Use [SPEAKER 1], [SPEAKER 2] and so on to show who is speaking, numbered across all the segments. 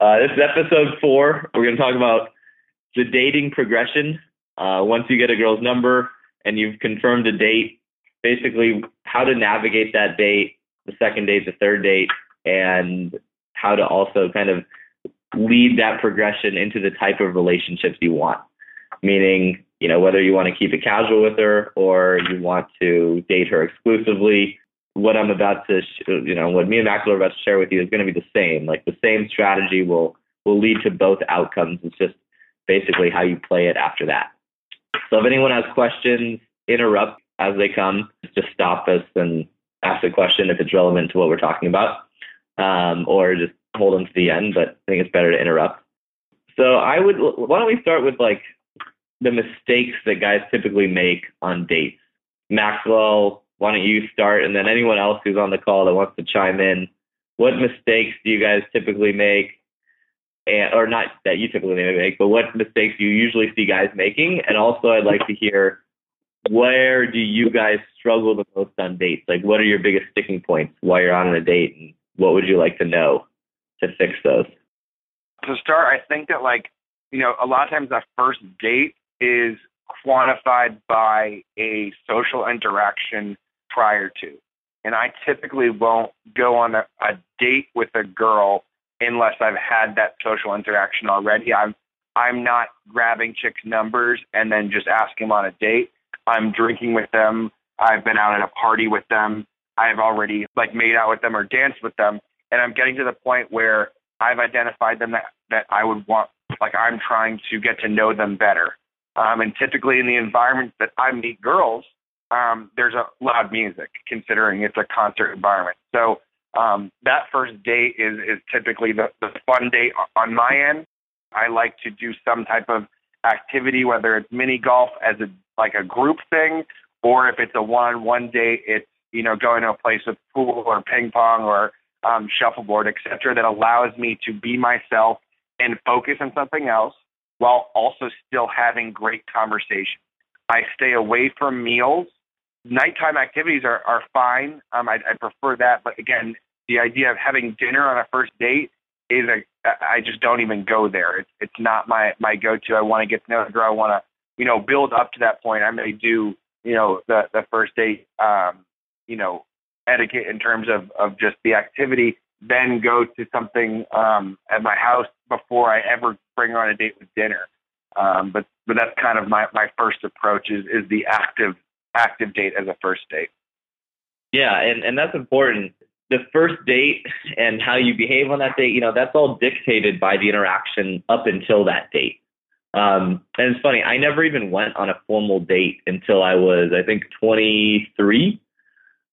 [SPEAKER 1] Uh, this is episode four. We're going to talk about the dating progression. Uh, once you get a girl's number and you've confirmed a date, basically how to navigate that date, the second date, the third date, and how to also kind of lead that progression into the type of relationships you want. Meaning, you know, whether you want to keep it casual with her or you want to date her exclusively. What I'm about to, sh- you know, what me and Maxwell are about to share with you is going to be the same. Like the same strategy will will lead to both outcomes. It's just basically how you play it after that. So if anyone has questions, interrupt as they come. Just stop us and ask a question if it's relevant to what we're talking about, um, or just hold them to the end. But I think it's better to interrupt. So I would. Why don't we start with like the mistakes that guys typically make on dates? Maxwell, why don't you start, and then anyone else who's on the call that wants to chime in. What mistakes do you guys typically make? And, or not that you typically make, but what mistakes do you usually see guys making? And also, I'd like to hear where do you guys struggle the most on dates? Like, what are your biggest sticking points while you're on a date, and what would you like to know to fix those?
[SPEAKER 2] To start, I think that like you know, a lot of times that first date is quantified by a social interaction prior to. And I typically won't go on a, a date with a girl unless I've had that social interaction already. I'm I'm not grabbing chicks' numbers and then just asking them on a date. I'm drinking with them. I've been out at a party with them. I've already like made out with them or danced with them, and I'm getting to the point where I've identified them that that I would want. Like I'm trying to get to know them better. Um, and typically in the environment that I meet girls, um, there's a loud music, considering it's a concert environment. So um, that first date is is typically the, the fun date on my end. I like to do some type of activity, whether it's mini golf as a like a group thing, or if it's a one-on-one date, it's you know going to a place with pool or ping pong or um, shuffleboard, etc. That allows me to be myself and focus on something else while also still having great conversation. I stay away from meals. Nighttime activities are, are fine. Um, I, I prefer that. But again, the idea of having dinner on a first date is a, I just don't even go there. It's, it's not my, my go-to. I want to get to know the girl. I want to, you know, build up to that point. I may do, you know, the, the first date, um, you know, etiquette in terms of, of just the activity, then go to something um, at my house before I ever bring her on a date with dinner. Um, but but that's kind of my, my first approach is is the active active date as a first date.
[SPEAKER 1] Yeah, and, and that's important. The first date and how you behave on that date, you know, that's all dictated by the interaction up until that date. Um, and it's funny, I never even went on a formal date until I was, I think, 23,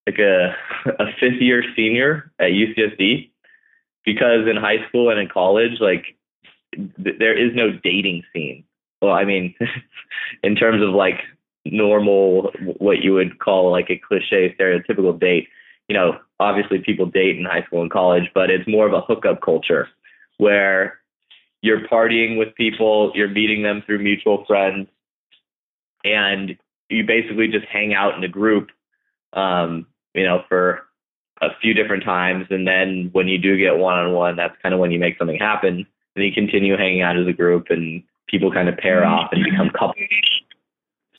[SPEAKER 1] like a, a fifth year senior at UCSD. Because in high school and in college, like th- there is no dating scene. Well, I mean, in terms of like normal, what you would call like a cliche, stereotypical date, you know, obviously people date in high school and college, but it's more of a hookup culture where you're partying with people, you're meeting them through mutual friends, and you basically just hang out in a group, um, you know, for a few different times. And then when you do get one on one, that's kind of when you make something happen. And you continue hanging out as a group and people kind of pair off and become couples.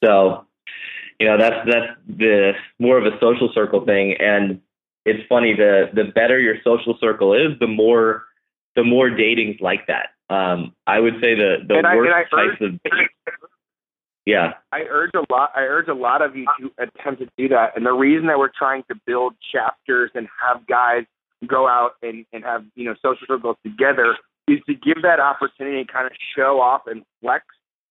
[SPEAKER 1] So, you know, that's that's the more of a social circle thing. And it's funny, the the better your social circle is, the more the more dating's like that. Um, I would say the the
[SPEAKER 2] and
[SPEAKER 1] worst
[SPEAKER 2] I, I
[SPEAKER 1] types of yeah.
[SPEAKER 2] I urge a lot. I urge a lot of you to attempt to do that. And the reason that we're trying to build chapters and have guys go out and, and have you know social circles together is to give that opportunity to kind of show off and flex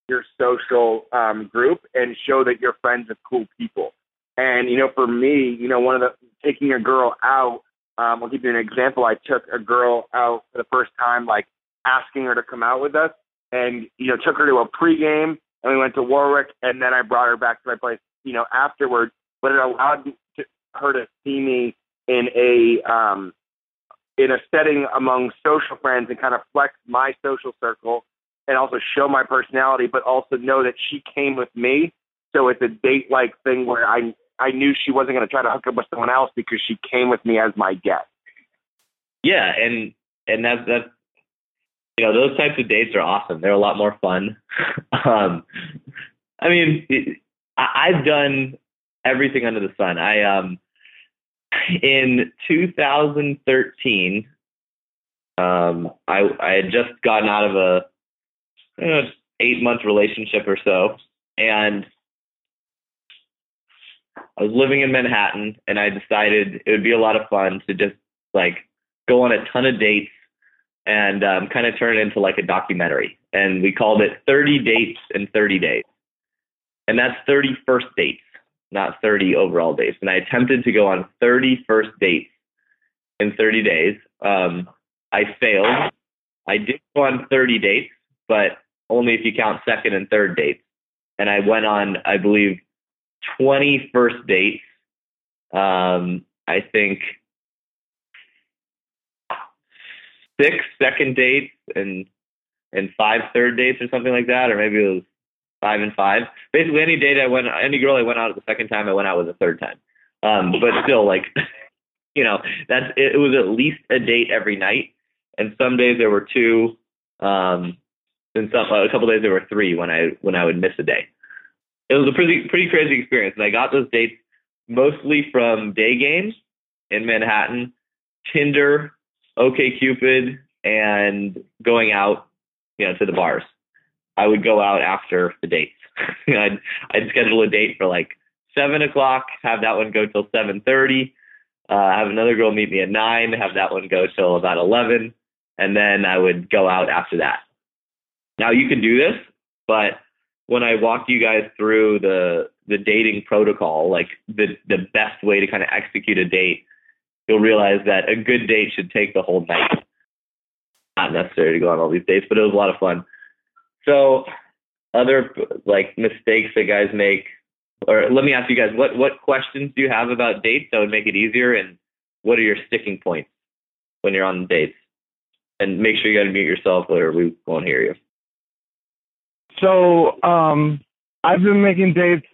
[SPEAKER 2] your social um, group and show that you're friends with cool people. And you know, for me, you know, one of the taking a girl out. Um, I'll give you an example. I took a girl out for the first time, like asking her to come out with us, and you know, took her to a pregame and we went to Warwick, and then I brought her back to my place, you know, afterward. But it allowed to, her to see me in a um, in a setting among social friends and kind of flex my social circle and also show my personality, but also know that she came with me. So it's a date like thing where I I knew she wasn't going to try to hook up with someone else because she came with me as my guest.
[SPEAKER 1] Yeah, and and that's that's you know, those types of dates are awesome. They're a lot more fun. um, I mean, it, I, I've done everything under the sun. I um, in 2013, um, I I had just gotten out of a eight month relationship or so, and I was living in Manhattan, and I decided it would be a lot of fun to just like go on a ton of dates and um, kind of turn it into like a documentary. And we called it 30 Dates in 30 Days. And that's 30 first dates, not 30 overall dates. And I attempted to go on 30 first dates in 30 days. Um, I failed. I did go on 30 dates, but only if you count second and third dates. And I went on, I believe, 20 first dates. Um, I think six second dates and and five third dates or something like that, or maybe it was five and five. Basically, any date I went, any girl I went out the second time, I went out with the third time. Um, but still, like, you know, that's it, it was at least a date every night, and some days there were two, um, and some a couple days there were three when I when I would miss a day. It was a pretty pretty crazy experience, and I got those dates mostly from day games in Manhattan, Tinder, OKCupid and going out, you know, to the bars. I would go out after the dates. I'd I'd schedule a date for like seven o'clock, have that one go till seven thirty, uh, have another girl meet me at nine, have that one go till about eleven, and then I would go out after that. Now you can do this, but when I walked you guys through the the dating protocol, like the the best way to kind of execute a date you'll realize that a good date should take the whole night. Not necessary to go on all these dates, but it was a lot of fun. So, other like mistakes that guys make, or let me ask you guys, what what questions do you have about dates that would make it easier, and what are your sticking points when you're on dates? And make sure you got to mute yourself, or we won't hear you.
[SPEAKER 3] So, um, I've been making dates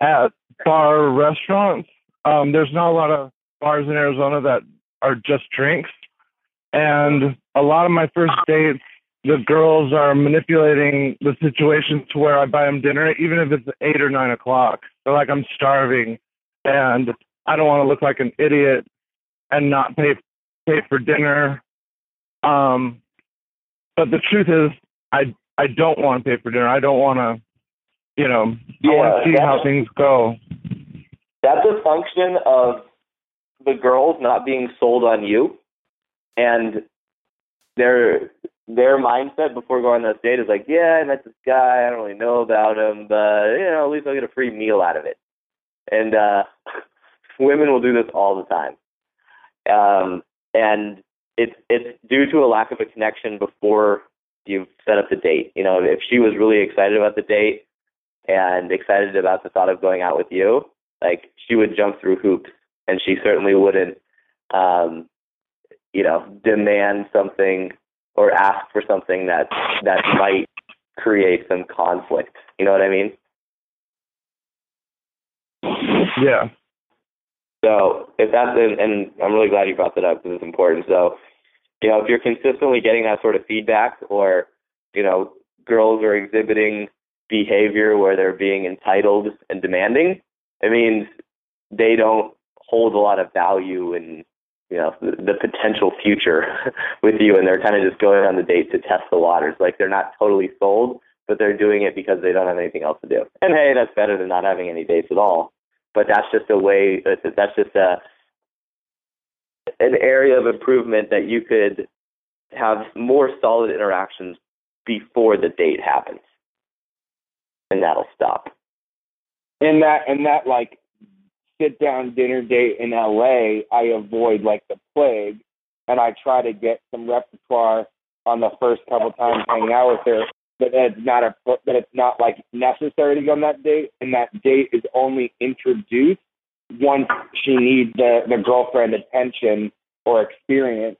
[SPEAKER 3] at bar restaurants. Um, there's not a lot of bars in Arizona that are just drinks. And a lot of my first dates, the girls are manipulating the situation to where I buy them dinner, even if it's eight or nine o'clock. They're like, I'm starving and I don't want to look like an idiot and not pay pay for dinner. Um, but the truth is, I I don't want to pay for dinner. I don't want to, you know, yeah, I want to see how things go.
[SPEAKER 1] That's a function of the girls not being sold on you and their their mindset before going on this date is like, yeah, I met this guy, I don't really know about him, but you know, at least I'll get a free meal out of it. And uh women will do this all the time. Um and it's it's due to a lack of a connection before you've set up the date. You know, if she was really excited about the date and excited about the thought of going out with you, like she would jump through hoops and she certainly wouldn't, um, you know, demand something or ask for something that that might create some conflict. You know what I mean?
[SPEAKER 3] Yeah.
[SPEAKER 1] So if that's and I'm really glad you brought that up because it's important. So, you know, if you're consistently getting that sort of feedback, or you know, girls are exhibiting behavior where they're being entitled and demanding, it means they don't hold a lot of value in you know the, the potential future with you, and they're kind of just going on the date to test the waters. Like they're not totally sold, but they're doing it because they don't have anything else to do. And hey, that's better than not having any dates at all. But that's just a way. That's just a an area of improvement that you could have more solid interactions before the date happens, and that'll stop.
[SPEAKER 2] And that and that like sit down dinner date in LA, I avoid like the plague and I try to get some repertoire on the first couple times hanging out with her. But it's not a but it's not like necessary to go on that date, and that date is only introduced once she needs the the girlfriend attention or experience,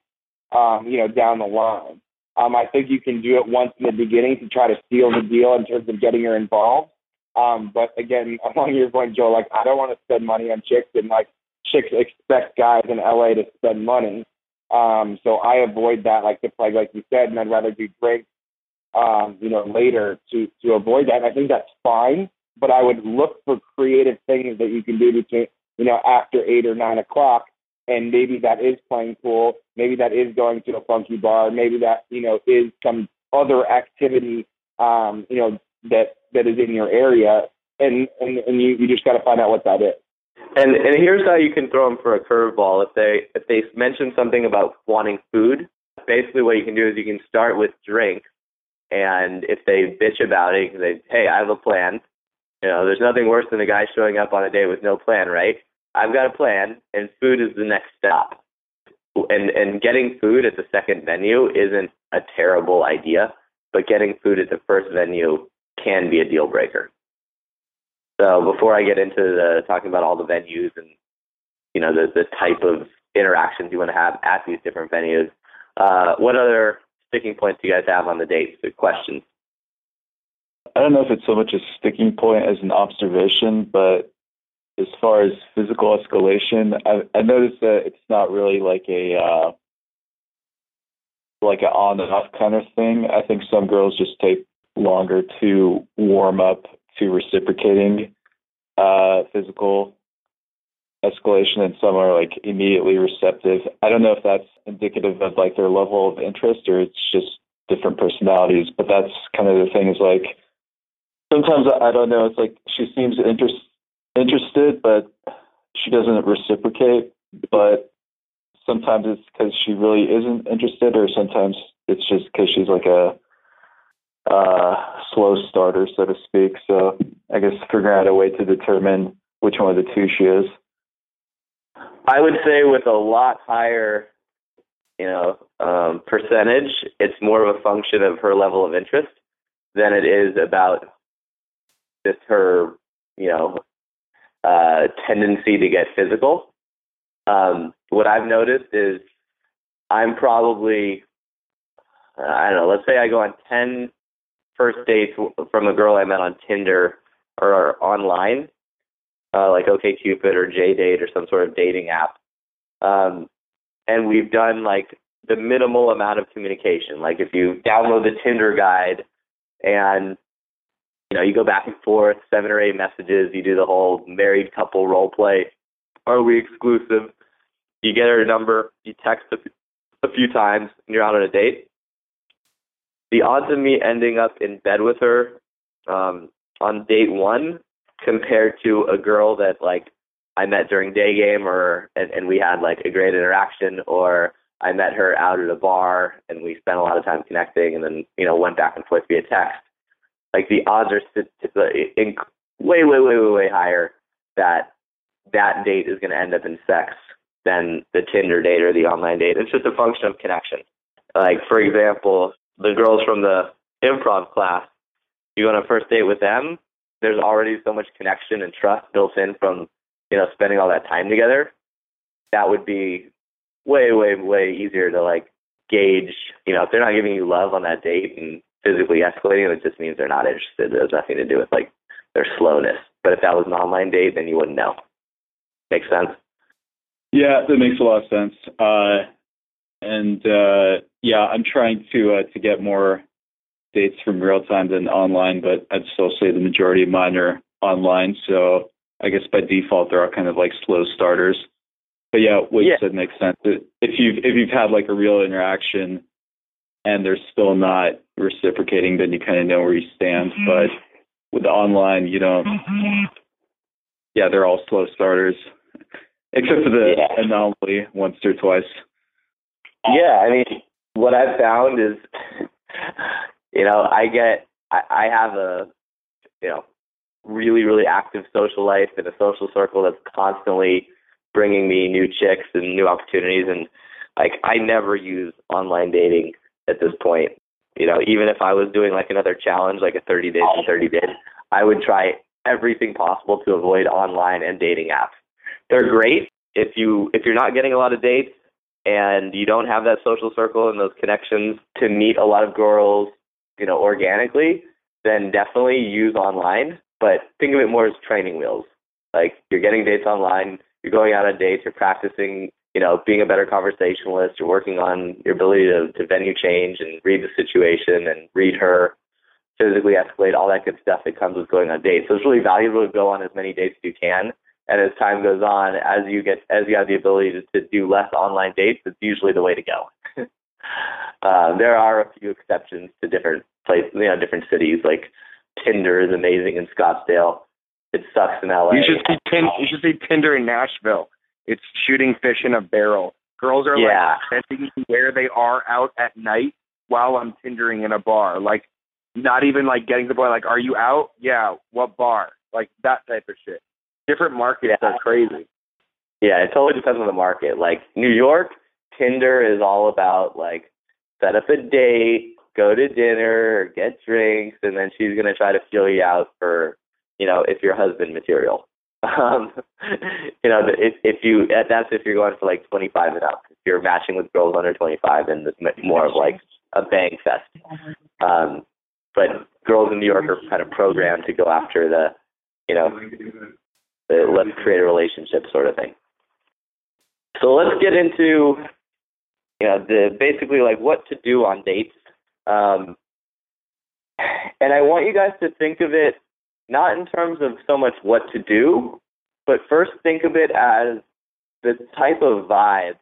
[SPEAKER 2] um, you know, down the line. Um, I think you can do it once in the beginning to try to seal the deal in terms of getting her involved. Um, but again, along your point, Joe, like I don't want to spend money on chicks, and like chicks expect guys in LA to spend money. Um, so I avoid that, like the plague, like you said, and I'd rather do drinks, um, you know, later to to avoid that. And I think that's fine, but I would look for creative things that you can do between, you know, after eight or nine o'clock, and maybe that is playing pool, maybe that is going to a funky bar, maybe that you know is some other activity, um, you know, that that is in your area, and and and you you just got to find out what that is.
[SPEAKER 1] And and here's how you can throw them for a curveball. If they if they mention something about wanting food, basically what you can do is you can start with drink, and if they bitch about it, say, "Hey, I have a plan." You know, there's nothing worse than a guy showing up on a date with no plan, right? I've got a plan, and food is the next stop. And and getting food at the second venue isn't a terrible idea, but getting food at the first venue can be a deal breaker. So before I get into the talking about all the venues and you know the the type of interactions you want to have at these different venues, uh, what other sticking points do you guys have on the dates? The questions.
[SPEAKER 4] I don't know if it's so much a sticking point as an observation, but as far as physical escalation, I, I noticed that it's not really like a uh, like an on and off kind of thing. I think some girls just take longer to warm up to reciprocating uh, physical escalation, and some are like immediately receptive. I don't know if that's indicative of like their level of interest or it's just different personalities, but that's kind of the thing. Is like sometimes I don't know. It's like she seems interest, interested, but she doesn't reciprocate. But sometimes it's because she really isn't interested, or sometimes it's just because she's like a uh, slow starter, so to speak. So I guess figuring out a way to determine which one of the two she is.
[SPEAKER 1] I would say with a lot higher, you know, um, percentage, it's more of a function of her level of interest than it is about just her, you know, uh, tendency to get physical. Um, what I've noticed is I'm probably, I don't know, let's say I go on 10 first dates from a girl I met on Tinder or online, uh, like OkCupid or JDate or some sort of dating app. Um, and we've done like the minimal amount of communication. Like if you download the Tinder guide and you know you go back and forth, seven or eight messages, you do the whole married couple role play. Are we exclusive? You get her number, you text a, a few times, and you're out on a date the odds of me ending up in bed with her um, on date one compared to a girl that like I met during day game or and, and we had like a great interaction or I met her out at a bar and we spent a lot of time connecting and then you know went back and forth via text. Like the odds are uh, way way way way way higher that that date is going to end up in sex than the Tinder date or the online date. It's just a function of connection. Like for example, the girls from the improv class, you go on a first date with them, there's already so much connection and trust built in from, you know, spending all that time together. That would be way, way, way easier to like gauge, you know, if they're not giving you love on that date and physically escalating, it just means they're not interested. It has nothing to do with like their slowness. But if that was an online date, then you wouldn't know. Makes sense?
[SPEAKER 4] Yeah, that makes a lot of sense. Uh, and uh, yeah, I'm trying to uh, to get more dates from real time than online, but I'd still say the majority of mine are online. So I guess by default they're all kind of like slow starters. But yeah, what yeah. you said makes sense. If you've if you've had like a real interaction and they're still not reciprocating, then you kind of know where you stand. Mm-hmm. But with the online, you don't. Mm-hmm. Yeah, they're all slow starters, except for the yeah. anomaly once or twice.
[SPEAKER 1] Yeah, I mean, what I've found is, you know, I get, I, I have a, you know, really, really active social life and a social circle that's constantly bringing me new chicks and new opportunities. And like, I never use online dating at this point. You know, even if I was doing like another challenge, like a 30 days and 30 days, I would try everything possible to avoid online and dating apps. They're great if you if you're not getting a lot of dates and you don't have that social circle and those connections to meet a lot of girls, you know, organically, then definitely use online. But think of it more as training wheels. Like you're getting dates online, you're going out on dates, you're practicing you know, being a better conversationalist, you're working on your ability to, to venue change and read the situation and read her, physically escalate, all that good stuff that comes with going on dates. So it's really valuable to go on as many dates as you can. And as time goes on, as you get, as you have the ability to, to do less online dates, it's usually the way to go. uh, there are a few exceptions to different places, you know, different cities. Like Tinder is amazing in Scottsdale. It sucks in LA.
[SPEAKER 2] You should see Tinder. You should see Tinder in Nashville. It's shooting fish in a barrel. Girls are
[SPEAKER 1] Yeah.
[SPEAKER 2] like sending me where they are out at night while I'm tindering in a bar. Like not even like getting the point like, are you out? Yeah. What bar? Like that type of shit. Different markets
[SPEAKER 1] Yeah.
[SPEAKER 2] are crazy.
[SPEAKER 1] Yeah, it totally depends on the market. Like New York, Tinder is all about like set up a date, go to dinner, get drinks, and then she's gonna try to feel you out for, you know, if you're husband material. Um, you know, if if you that's if you're going for like 25 and up. If you're matching with girls under 25, then it's more of like a bang fest. Um, but girls in New York are kind of programmed to go after the, you know, the let's create a relationship sort of thing. So let's get into you know the basically like what to do on dates. Um, and I want you guys to think of it not in terms of so much what to do, but first think of it as the type of vibe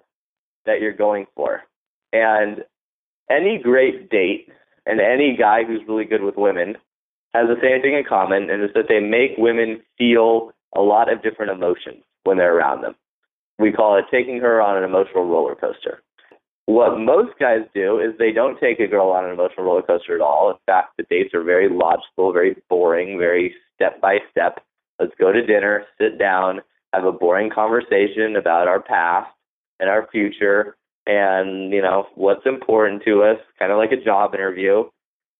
[SPEAKER 1] that you're going for. And any great date and any guy who's really good with women has the same thing in common, and it's that they make women feel a lot of different emotions when they're around them. We call it taking her on an emotional roller coaster. What most guys do is they don't take a girl on an emotional roller coaster at all. In fact, the dates are very logical, very boring, very step by step. Let's go to dinner, sit down, have a boring conversation about our past and our future and, you know, what's important to us, kind of like a job interview.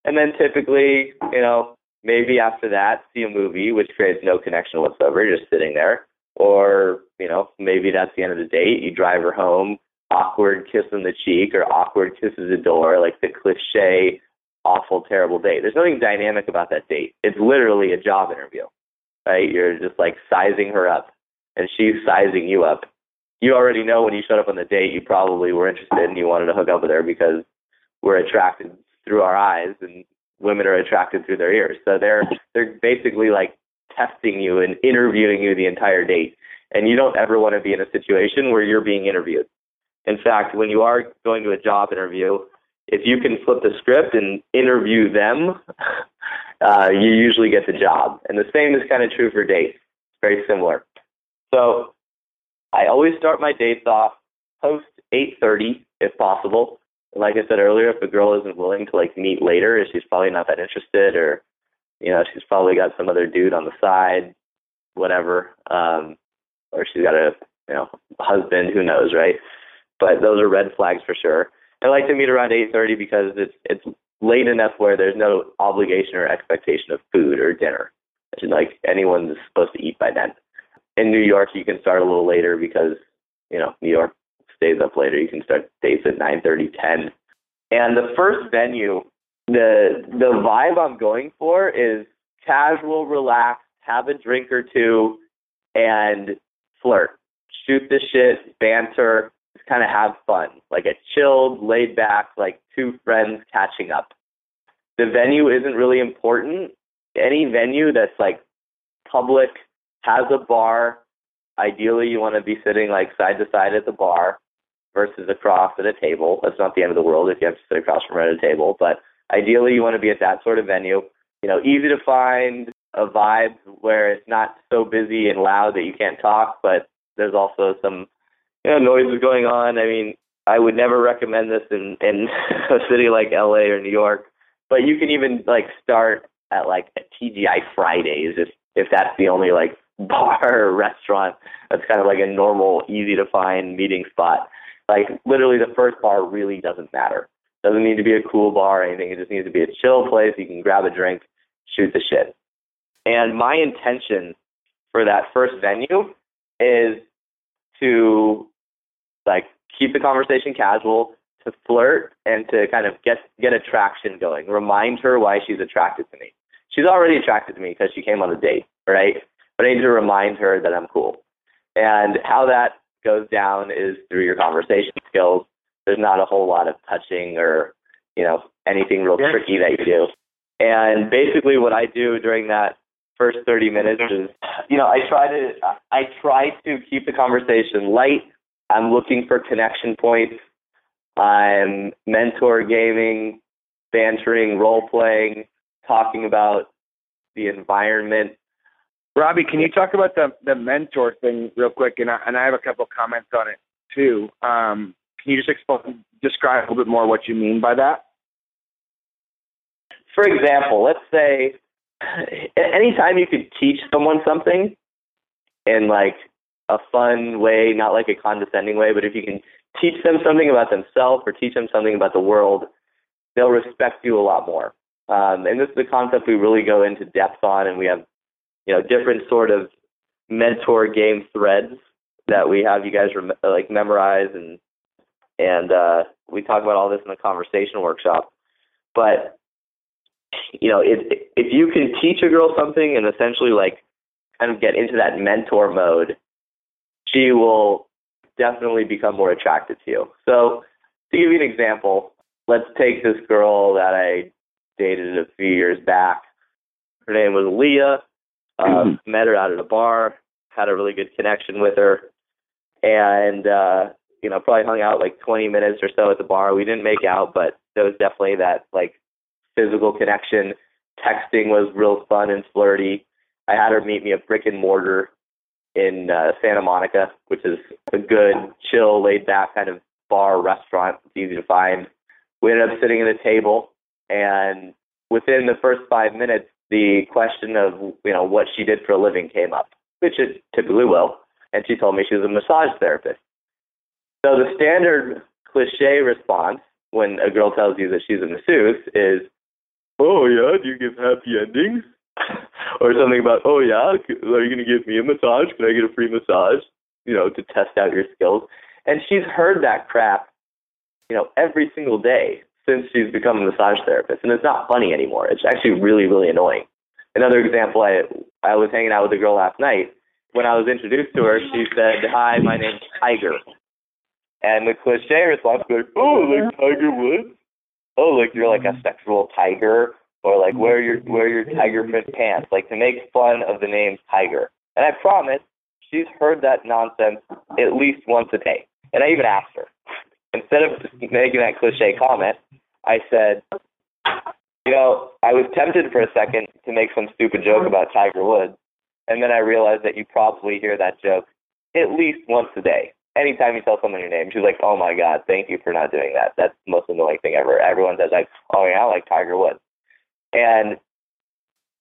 [SPEAKER 1] And then typically, you know, maybe after that, see a movie, which creates no connection whatsoever, You're just sitting there. Or, you know, maybe that's the end of the date. You drive her home, awkward kiss on the cheek or awkward kiss at the door, like the cliche, awful, terrible date. There's nothing dynamic about that date. It's literally a job interview, right? You're just like sizing her up and she's sizing you up. You already know when you showed up on the date, you probably were interested and you wanted to hook up with her because we're attracted through our eyes and women are attracted through their ears. So they're they're basically like testing you and interviewing you the entire date. And you don't ever want to be in a situation where you're being interviewed. In fact, when you are going to a job interview, if you can flip the script and interview them, uh, you usually get the job. And the same is kind of true for dates. It's very similar. So I always start my dates off post 8:30 if possible. Like I said earlier, if a girl isn't willing to like meet later, she's probably not that interested, or you know, she's probably got some other dude on the side, whatever, um, or she's got a you know husband, who knows, right? But those are red flags for sure. I like to meet around 8:30 because it's it's late enough where there's no obligation or expectation of food or dinner. It's like anyone's supposed to eat by then. In New York, you can start a little later because you know New York stays up later. You can start dates at 9:30, 10. And the first venue, the the vibe I'm going for is casual, relaxed, have a drink or two, and flirt, shoot the shit, banter, kind of have fun, like a chilled, laid back, like two friends catching up. The venue isn't really important. Any venue that's like public has a bar. Ideally, you want to be sitting like side to side at the bar versus across at a table. That's not the end of the world if you have to sit across from at a table, but ideally, you want to be at that sort of venue. You know, easy to find, a vibe where it's not so busy and loud that you can't talk, but there's also some you know noises going on. I mean, I would never recommend this in in a city like LA or New York, but you can even like start at like a TGI Fridays if if that's the only like bar or restaurant that's kind of like a normal, easy to find meeting spot. Like literally the first bar really doesn't matter. Doesn't need to be a cool bar or anything. It just needs to be a chill place. You can grab a drink, shoot the shit. And my intention for that first venue is to like keep the conversation casual, to flirt and to kind of get get attraction going. Remind her why she's attracted to me. She's already attracted to me because she came on a date, right? But I need to remind her that I'm cool. And how that goes down is through your conversation skills. There's not a whole lot of touching or, you know, anything real tricky that you do. And basically what I do during that first 30 minutes is, you know, I try to, I try to keep the conversation light. I'm looking for connection points. I'm mentor gaming, bantering, role playing, talking about the environment.
[SPEAKER 2] Robbie, can you talk about the the mentor thing real quick? And I, and I have a couple of comments on it too. Um, can you just explain, describe a little bit more what you mean by that?
[SPEAKER 1] For example, let's say anytime you could teach someone something in like a fun way, not like a condescending way, but if you can teach them something about themselves or teach them something about the world, they'll respect you a lot more. Um, and this is a concept we really go into depth on, and we have you know different sort of mentor game threads that we have you guys rem- like memorize and and uh, we talk about all this in the conversation workshop. But you know, if if you can teach a girl something and essentially like kind of get into that mentor mode, she will definitely become more attracted to you. So to give you an example, let's take this girl that I dated a few years back. Her name was Leah. Uh, met her out at a bar, had a really good connection with her, and uh, you know, probably hung out like 20 minutes or so at the bar. We didn't make out, but there was definitely that like physical connection. Texting was real fun and flirty. I had her meet me at Brick and Mortar in uh, Santa Monica, which is a good, chill, laid back kind of bar restaurant. It's easy to find. We ended up sitting at a table, and within the first five minutes, the question of you know what she did for a living came up, which it typically will, and she told me she was a massage therapist. So the standard cliche response when a girl tells you that she's a masseuse is, "Oh yeah, do you give happy endings?" or something about, "Oh yeah, are you going to give me a massage? Can I get a free massage?" You know, to test out your skills. And she's heard that crap, you know, every single day since she's become a massage therapist, and it's not funny anymore. It's actually really, really annoying. Another example, I I was hanging out with a girl last night. When I was introduced to her, she said, "Hi, my name's Tiger." And the cliche response was, "Oh, like Tiger Woods? Oh, like you're like a mm-hmm. sexual tiger, or like mm-hmm. wear your wear your tiger print pants, like to make fun of the name Tiger." And I promise, she's heard that nonsense at least once a day. And I even asked her instead of making that cliche comment, I said, "You know, I was tempted for a second to make some stupid joke about Tiger Woods, and then I realized that you probably hear that joke at least once a day." Anytime you tell someone your name, she's like, "Oh my god, thank you for not doing that. That's the most annoying thing ever." Everyone says like, "Oh yeah, I like Tiger Woods," and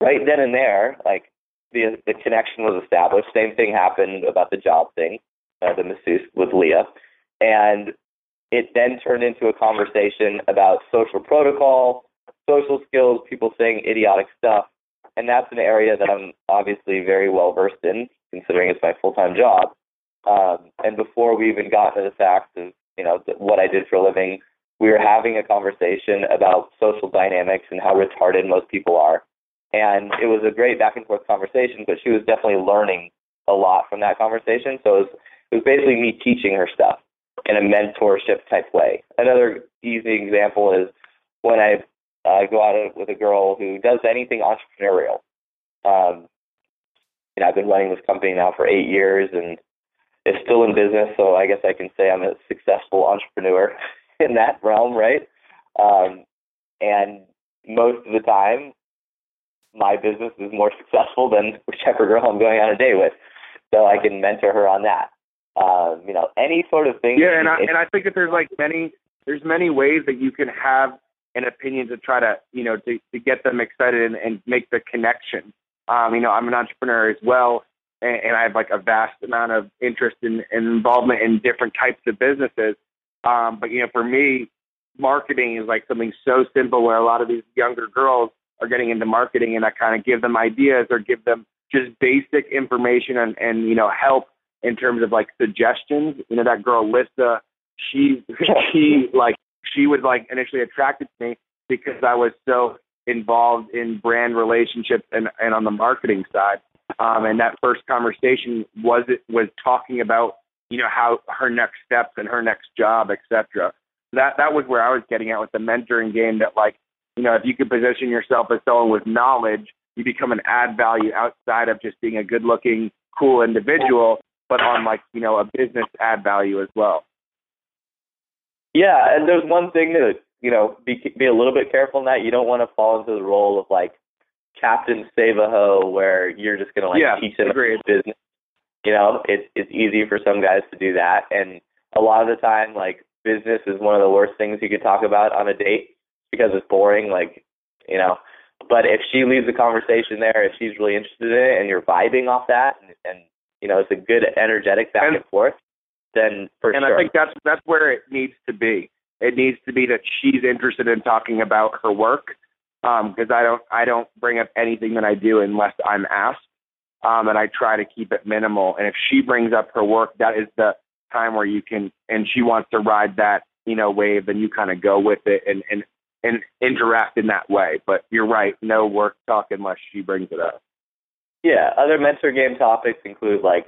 [SPEAKER 1] right then and there, like the the connection was established. Same thing happened about the job thing, uh, the masseuse with Leah, and it then turned into a conversation about social protocol, social skills, people saying idiotic stuff, and that's an area that I'm obviously very well versed in, considering it's my full time job. Um, and before we even got to the facts of you know what I did for a living, we were having a conversation about social dynamics and how retarded most people are. And it was a great back and forth conversation, but she was definitely learning a lot from that conversation. So it was, it was basically me teaching her stuff in a mentorship type way. Another easy example is when I uh, go out with a girl who does anything entrepreneurial. Um, you know, I've been running this company now for eight years and it's still in business, so I guess I can say I'm a successful entrepreneur in that realm, right? Um, and most of the time, my business is more successful than whichever girl I'm going on a date with, so I can mentor her on that. Um, you know, any sort of thing.
[SPEAKER 2] Yeah, and I and I think that there's like many there's many ways that you can have an opinion to try to you know to to get them excited and, and make the connection. Um, you know, I'm an entrepreneur as well, and, and I have like a vast amount of interest in, and involvement in different types of businesses. Um, but you know, for me, marketing is like something so simple where a lot of these younger girls are getting into marketing, and I kind of give them ideas or give them just basic information and and you know help in terms of like suggestions. You know, that girl Lissa, she she like she was like initially attracted to me because I was so involved in brand relationships and and on the marketing side. Um, and that first conversation was it was talking about you know, how her next steps and her next job, etc. That that was where I was getting at with the mentoring game. That like, you know, if you could position yourself as someone with knowledge, you become an add value outside of just being a good-looking, cool individual, but on like, you know, a business add value as well.
[SPEAKER 1] Yeah, and there's one thing that you know be be a little bit careful in that you don't want to fall into the role of like captain save a hoe where you're just gonna like
[SPEAKER 2] yeah,
[SPEAKER 1] teach them
[SPEAKER 2] agreed.
[SPEAKER 1] business. You know, it's it's easy for some guys to do that, and a lot of the time, like business is one of the worst things you could talk about on a date because it's boring. Like, you know, but if she leaves the conversation there, if she's really interested in it, and you're vibing off that, and, and you know, it's a good energetic back and, and forth, then for
[SPEAKER 2] and
[SPEAKER 1] sure.
[SPEAKER 2] I think that's that's where it needs to be. It needs to be that she's interested in talking about her work because um, I don't I don't bring up anything that I do unless I'm asked, um, and I try to keep it minimal. And if she brings up her work, that is the time where you can, and she wants to ride that you know wave, then you kind of go with it and and and interact in that way. But you're right, no work talk unless she brings it up.
[SPEAKER 1] Yeah, other mentor game topics include like,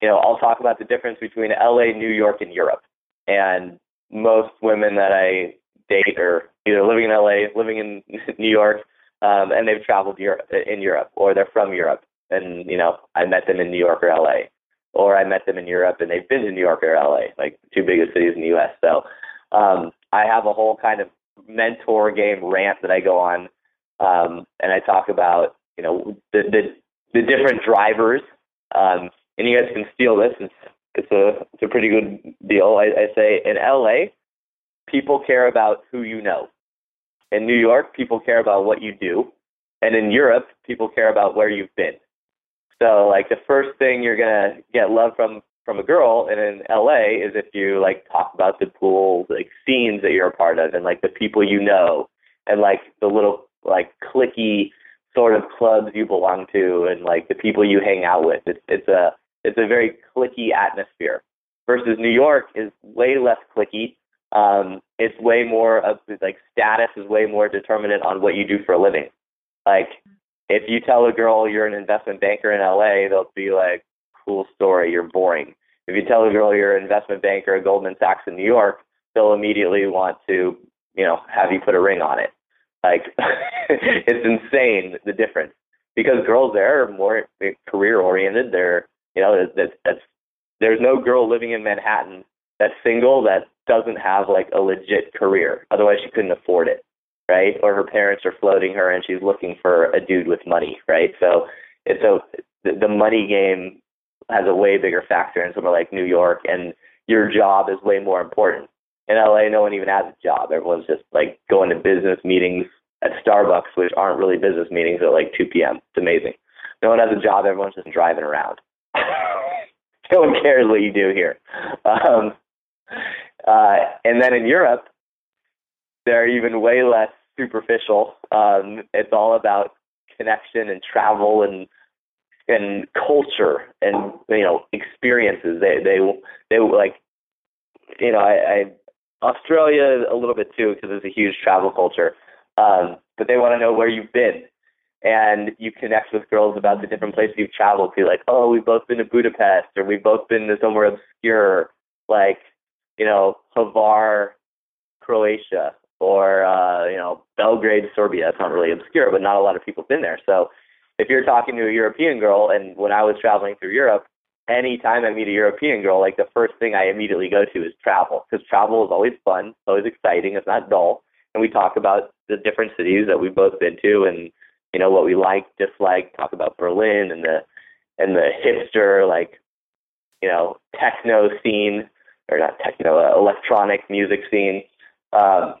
[SPEAKER 1] you know, I'll talk about the difference between LA, New York, and Europe. And most women that I date are either living in LA, living in New York, um, and they've traveled Europe, in Europe, or they're from Europe, and you know I met them in New York or LA, or I met them in Europe and they've been to New York or LA, like two biggest cities in the U.S. So um, I have a whole kind of mentor game rant that I go on, um, and I talk about you know the the, the different drivers, um, and you guys can steal this. It's it's a it's a pretty good deal. I, I say in LA, people care about who you know. In New York, people care about what you do. And in Europe, people care about where you've been. So like the first thing you're gonna get love from from a girl and in LA is if you like talk about the cool like scenes that you're a part of and like the people you know and like the little like cliquey sort of clubs you belong to and like the people you hang out with. It's it's a it's a very cliquey atmosphere. Versus New York is way less cliquey um, it's way more of like status is way more determinant on what you do for a living. Like if you tell a girl you're an investment banker in LA, they'll be like, cool story, you're boring. If you tell a girl you're an investment banker at Goldman Sachs in New York, they'll immediately want to, you know, have you put a ring on it. Like it's insane the difference because girls there are more career oriented. They're, you know, that's, that's there's no girl living in Manhattan that's single that doesn't have like a legit career. Otherwise, she couldn't afford it, right? Or her parents are floating her and she's looking for a dude with money, right? So it's a the money game has a way bigger factor in somewhere like New York, and your job is way more important. In LA, no one even has a job. Everyone's just like going to business meetings at Starbucks, which aren't really business meetings at like 2 p.m. It's amazing. No one has a job. Everyone's just driving around. no one cares what you do here. Um, uh, and then in Europe, they're even way less superficial. Um, it's all about connection and travel and and culture and you know experiences. They they they like you know I, I Australia a little bit too because it's a huge travel culture. Um, but they want to know where you've been and you connect with girls about the different places you've traveled to. Like, oh, we've both been to Budapest or we've both been to somewhere obscure. Like, you know, Hvar, Croatia, or uh, you know, Belgrade, Serbia. It's not really obscure, but not a lot of people have been there. So if you're talking to a European girl, and when I was traveling through Europe, anytime I meet a European girl, like the first thing I immediately go to is travel, because travel is always fun, it's always exciting, it's not dull, and we talk about the different cities that we've both been to, and you know what we like, dislike. Talk about Berlin and the and the hipster like you know techno scene or not techno, uh, electronic music scene. Um,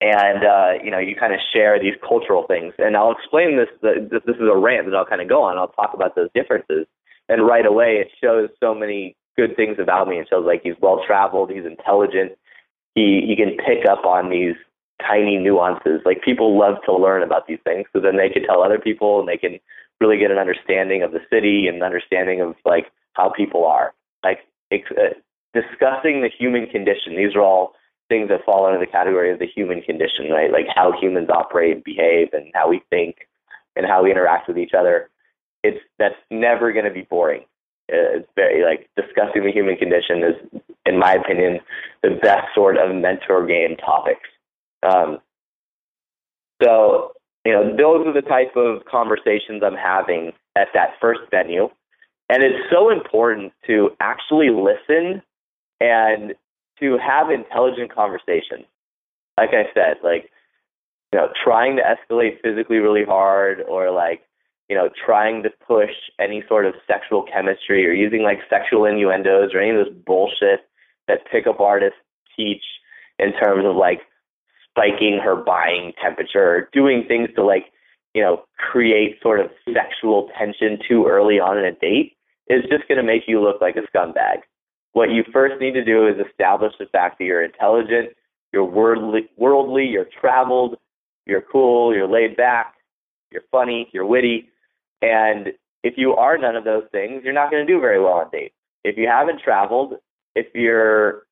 [SPEAKER 1] and uh, you know, you kind of share these cultural things. And I'll explain this. The, this is a rant that I'll kind of go on. I'll talk about those differences. And right away, it shows so many good things about me. It shows like he's well traveled, he's intelligent. He he can pick up on these tiny nuances. Like people love to learn about these things, so then they can tell other people, and they can really get an understanding of the city and understanding of like how people are. Like uh, discussing the human condition. These are all things that fall under the category of the human condition, right? Like how humans operate and behave and how we think and how we interact with each other. It's that's never going to be boring. It's very like discussing the human condition is, in my opinion, the best sort of mentor game topics. Um, so you know, those are the type of conversations I'm having at that first venue. And it's so important to actually listen and to have intelligent conversations. Like I said, like, you know, trying to escalate physically really hard or like, you know, trying to push any sort of sexual chemistry or using like sexual innuendos or any of this bullshit that pickup artists teach in terms of like spiking her buying temperature, doing things to like, you know, create sort of sexual tension too early on in a date is just going to make you look like a scumbag. What you first need to do is establish the fact that you're intelligent, you're worldly, worldly, you're traveled, you're cool, you're laid back, you're funny, you're witty. And if you are none of those things, you're not going to do very well on dates. If you haven't traveled, if you're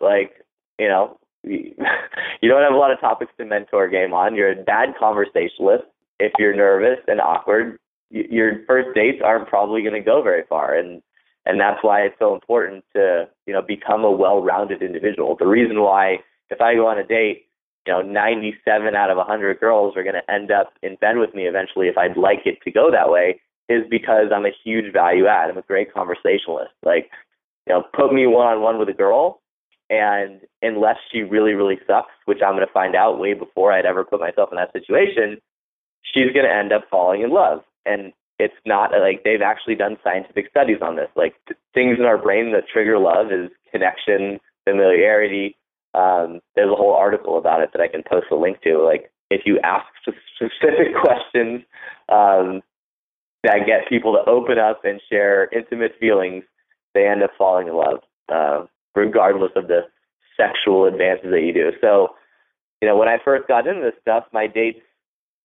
[SPEAKER 1] like, you know, you don't have a lot of topics to mentor game on. You're a bad conversationalist. If you're nervous and awkward, your first dates aren't probably going to go very far. And and that's why it's so important to you know become a well-rounded individual. The reason why if I go on a date, you know, 97 out of 100 girls are going to end up in bed with me eventually if I'd like it to go that way is because I'm a huge value add. I'm a great conversationalist. Like, you know, put me one on one with a girl and unless she really, really sucks, which I'm going to find out way before I'd ever put myself in that situation, she's going to end up falling in love. And it's not like they've actually done scientific studies on this. Like things in our brain that trigger love is connection, familiarity. Um, there's a whole article about it that I can post a link to. Like if you ask specific questions um, that get people to open up and share intimate feelings, they end up falling in love. Uh, regardless of the sexual advances that you do. So, you know, when I first got into this stuff, my dates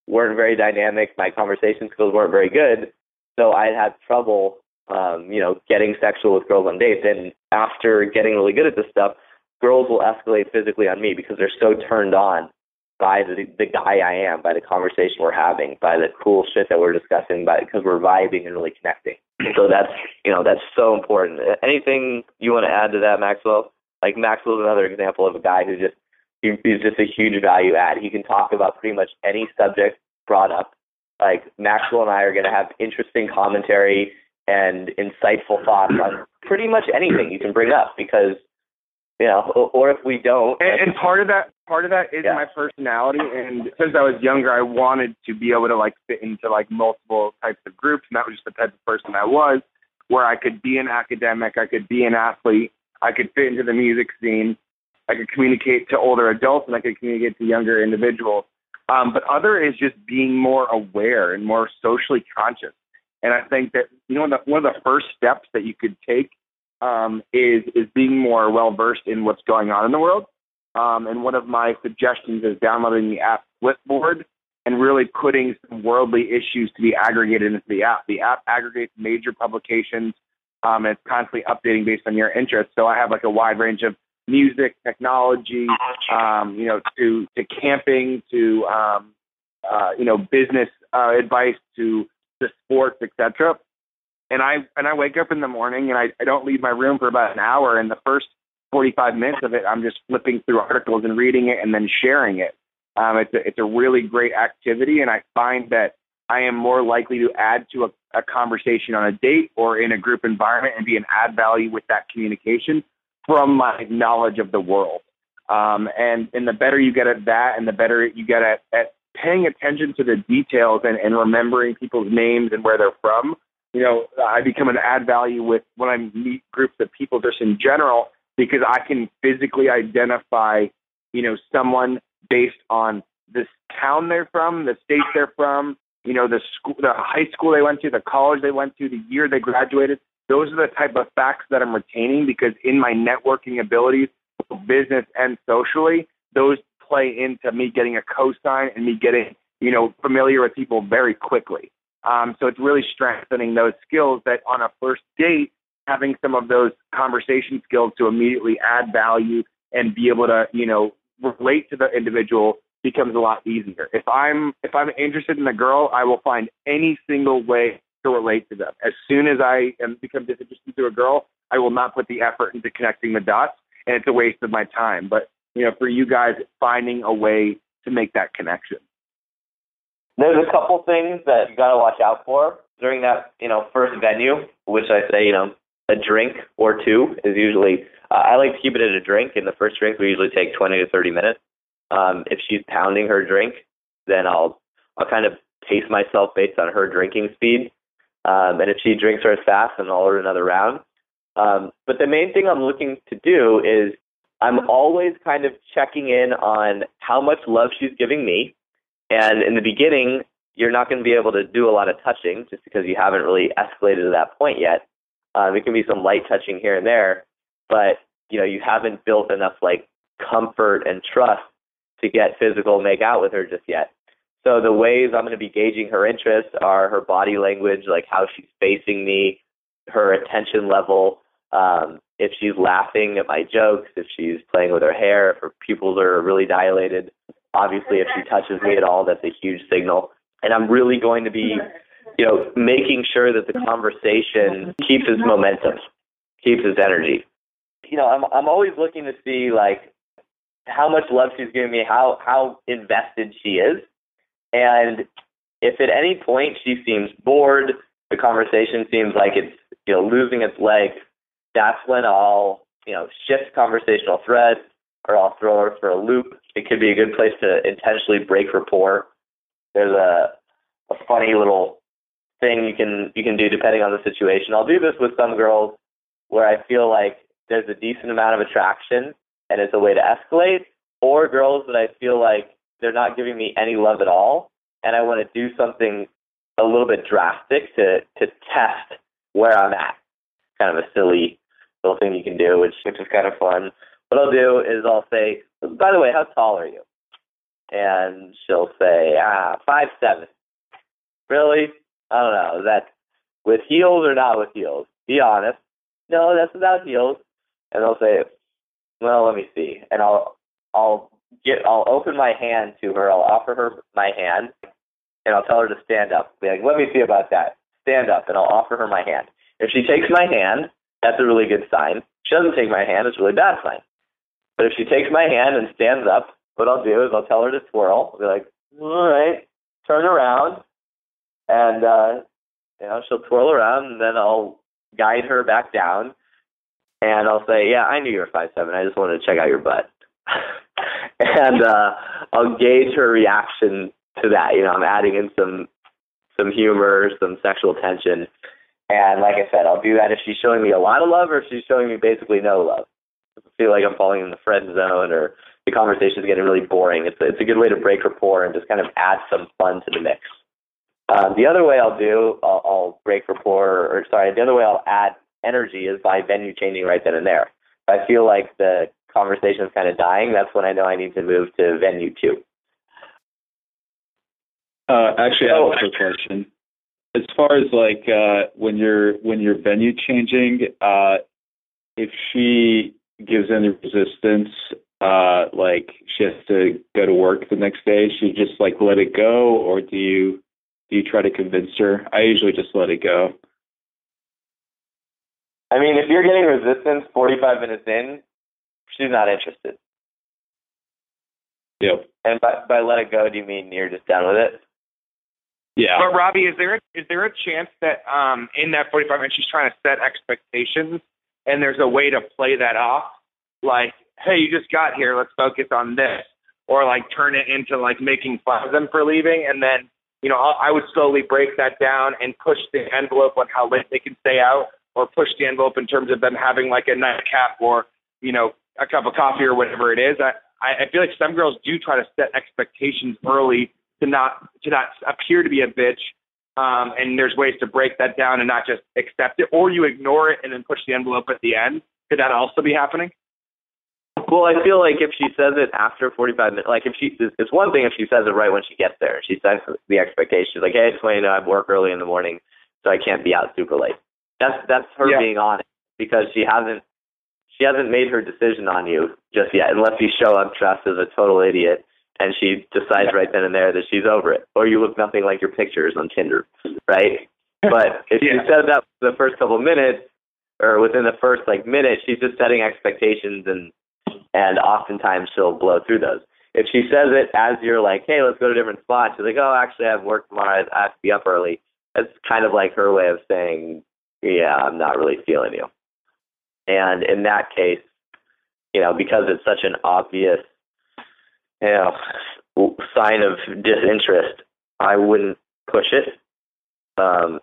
[SPEAKER 1] weren't very dynamic. My conversation skills weren't very good. So I had trouble, um, you know, getting sexual with girls on dates. And after getting really good at this stuff, girls will escalate physically on me because they're so turned on by the the guy I am, by the conversation we're having, by the cool shit that we're discussing, by because we're vibing and really connecting. So that's you know that's so important. Anything you want to add to that, Maxwell? Like Maxwell's another example of a guy who just he, he's just a huge value add. He can talk about pretty much any subject brought up. Like Maxwell and I are going to have interesting commentary and insightful thoughts on pretty much anything you can bring up because you know, or, or if we don't.
[SPEAKER 2] And, and part of that, part of that is yeah. my personality. And since I was younger, I wanted to be able to like fit into like multiple types of groups, and that was just the type of person I was, where I could be an academic, I could be an athlete, I could fit into the music scene, I could communicate to older adults, and I could communicate to younger individuals. Um, but other is just being more aware and more socially conscious. And I think that you know one of the first steps that you could take um, is is being more well versed in what's going on in the world. Um, and one of my suggestions is downloading the app Flipboard and really putting some worldly issues to be aggregated into the app. The app aggregates major publications um, and it's constantly updating based on your interests. So I have like a wide range of music, technology, um, you know, to to camping, to um, uh, you know, business uh, advice, to to sports, etc and I and I wake up in the morning and I, I don't leave my room for about an hour. And the first 45 minutes of it I'm just flipping through articles and reading it and then sharing it. Um, it's a, it's a really great activity. And I find that I am more likely to add to a, a conversation on a date or in a group environment and be an add value with that communication from my knowledge of the world. Um, and and the better you get at that, and the better you get at, at paying attention to the details and, and remembering people's names and where they're from, you know, I become an add value with when I meet groups of people just in general because I can physically identify, you know, someone based on the town they're from, the state they're from, you know, the school, the high school they went to, the college they went to, the year they graduated. Those are the type of facts that I'm retaining because in my networking abilities, business and socially, those play into me getting a cosign and me getting, you know, familiar with people very quickly. Um, so it's really strengthening those skills that on a first date, having some of those conversation skills to immediately add value and be able to, you know, relate to the individual becomes a lot easier. If I'm if I'm interested in a girl, I will find any single way to relate to them. As soon as I am become disinterested to a girl, I will not put the effort into connecting the dots, and it's a waste of my time. But you know, for you guys, finding a way to make that connection.
[SPEAKER 1] There's a couple things that you got to watch out for during that, you know, first venue, which I say, you know, a drink or two is usually. Uh, I like to keep it at a drink. In the first drink, we usually take 20 to 30 minutes. Um, if she's pounding her drink, then I'll I'll kind of pace myself based on her drinking speed. Um, and if she drinks her as fast, then I'll order another round. Um, but the main thing I'm looking to do is I'm always kind of checking in on how much love she's giving me. And in the beginning, you're not going to be able to do a lot of touching just because you haven't really escalated to that point yet. Um, it can be some light touching here and there, but you know you haven't built enough like comfort and trust to get physical, make out with her just yet. So the ways I'm going to be gauging her interest are her body language, like how she's facing me, her attention level, um, if she's laughing at my jokes, if she's playing with her hair, if her pupils are really dilated. Obviously, if she touches me at all, that's a huge signal. And I'm really going to be, you know, making sure that the conversation keeps its momentum, keeps its energy. You know, I'm I'm always looking to see like how much love she's giving me, how how invested she is, and if at any point she seems bored, the conversation seems like it's you know losing its legs, that's when I'll you know shift conversational thread or I'll throw her for a loop. It could be a good place to intentionally break rapport. There's a a funny little thing you can you can do depending on the situation. I'll do this with some girls where I feel like there's a decent amount of attraction and it's a way to escalate, or girls that I feel like they're not giving me any love at all, and I want to do something a little bit drastic to to test where I'm at. Kind of a silly little thing you can do, which which is kind of fun. What I'll do is I'll say, by the way, how tall are you? And she'll say, ah, five seven. Really? I don't know. Is that with heels or not with heels? Be honest. No, that's without heels. And they'll say, well, let me see. And I'll I'll get I'll open my hand to her. I'll offer her my hand, and I'll tell her to stand up. Be like, let me see about that. Stand up, and I'll offer her my hand. If she takes my hand, that's a really good sign. If she doesn't take my hand, it's a really bad sign. But if she takes my hand and stands up, what I'll do is I'll tell her to twirl. I'll be like, all right, turn around, and uh, you know she'll twirl around, and then I'll guide her back down, and I'll say, yeah, I knew you were five seven. I just wanted to check out your butt. and uh, I'll gauge her reaction to that. You know, I'm adding in some some humor, some sexual tension, and like I said, I'll do that if she's showing me a lot of love or if she's showing me basically no love. I feel like I'm falling in the friend zone or the conversation is getting really boring. It's a, it's a good way to break rapport and just kind of add some fun to the mix. Um, the other way I'll do, I'll, I'll break rapport, or sorry, the other way I'll add energy is by venue changing right then and there. If I feel like the conversation is kind of dying, that's when I know I need to move to venue two.
[SPEAKER 4] Uh, actually, I have a quick question. As far as like uh, when you're when you're venue changing, uh, if she gives any resistance, uh, like she has to go to work the next day, she just like let it go, or do you do you try to convince her? I usually just let it go.
[SPEAKER 1] I mean, if you're getting resistance 45 minutes in, she's not interested.
[SPEAKER 4] Yep.
[SPEAKER 1] And by, by let it go, do you mean you're just done with it?
[SPEAKER 4] Yeah.
[SPEAKER 2] But Robbie, is there is there a chance that um, in that 45 minutes she's trying to set expectations, and there's a way to play that off, like, hey, you just got here, let's focus on this, or like turn it into like making fun of them for leaving, and then you know I would slowly break that down and push the envelope on how late they can stay out, or push the envelope in terms of them having like a nightcap or you know a cup of coffee or whatever it is. I I feel like some girls do try to set expectations early to not to not appear to be a bitch. Um, and there's ways to break that down and not just accept it, or you ignore it and then push the envelope at the end. Could that also be happening?
[SPEAKER 1] Well, I feel like if she says it after 45 minutes, like if she, it's one thing if she says it right when she gets there. She sets the expectation, like, hey, I just want you to know I work early in the morning, so I can't be out super late. That's that's her
[SPEAKER 2] Yeah.
[SPEAKER 1] being honest because she hasn't she hasn't made her decision on you just yet, unless you show up dressed as a total idiot and she decides right then and there that she's over it, or you look nothing like your pictures on Tinder, right? But if
[SPEAKER 5] Yeah.
[SPEAKER 1] she says that the first couple minutes or within the first like minute, she's just setting expectations and and oftentimes she'll blow through those. If she says it as you're like, hey, let's go to a different spot, she's like, oh, actually, I have work tomorrow. I have to be up early. That's kind of like her way of saying, yeah, I'm not really feeling you. And in that case, you know, because it's such an obvious, you know, sign of disinterest, I wouldn't push it, um,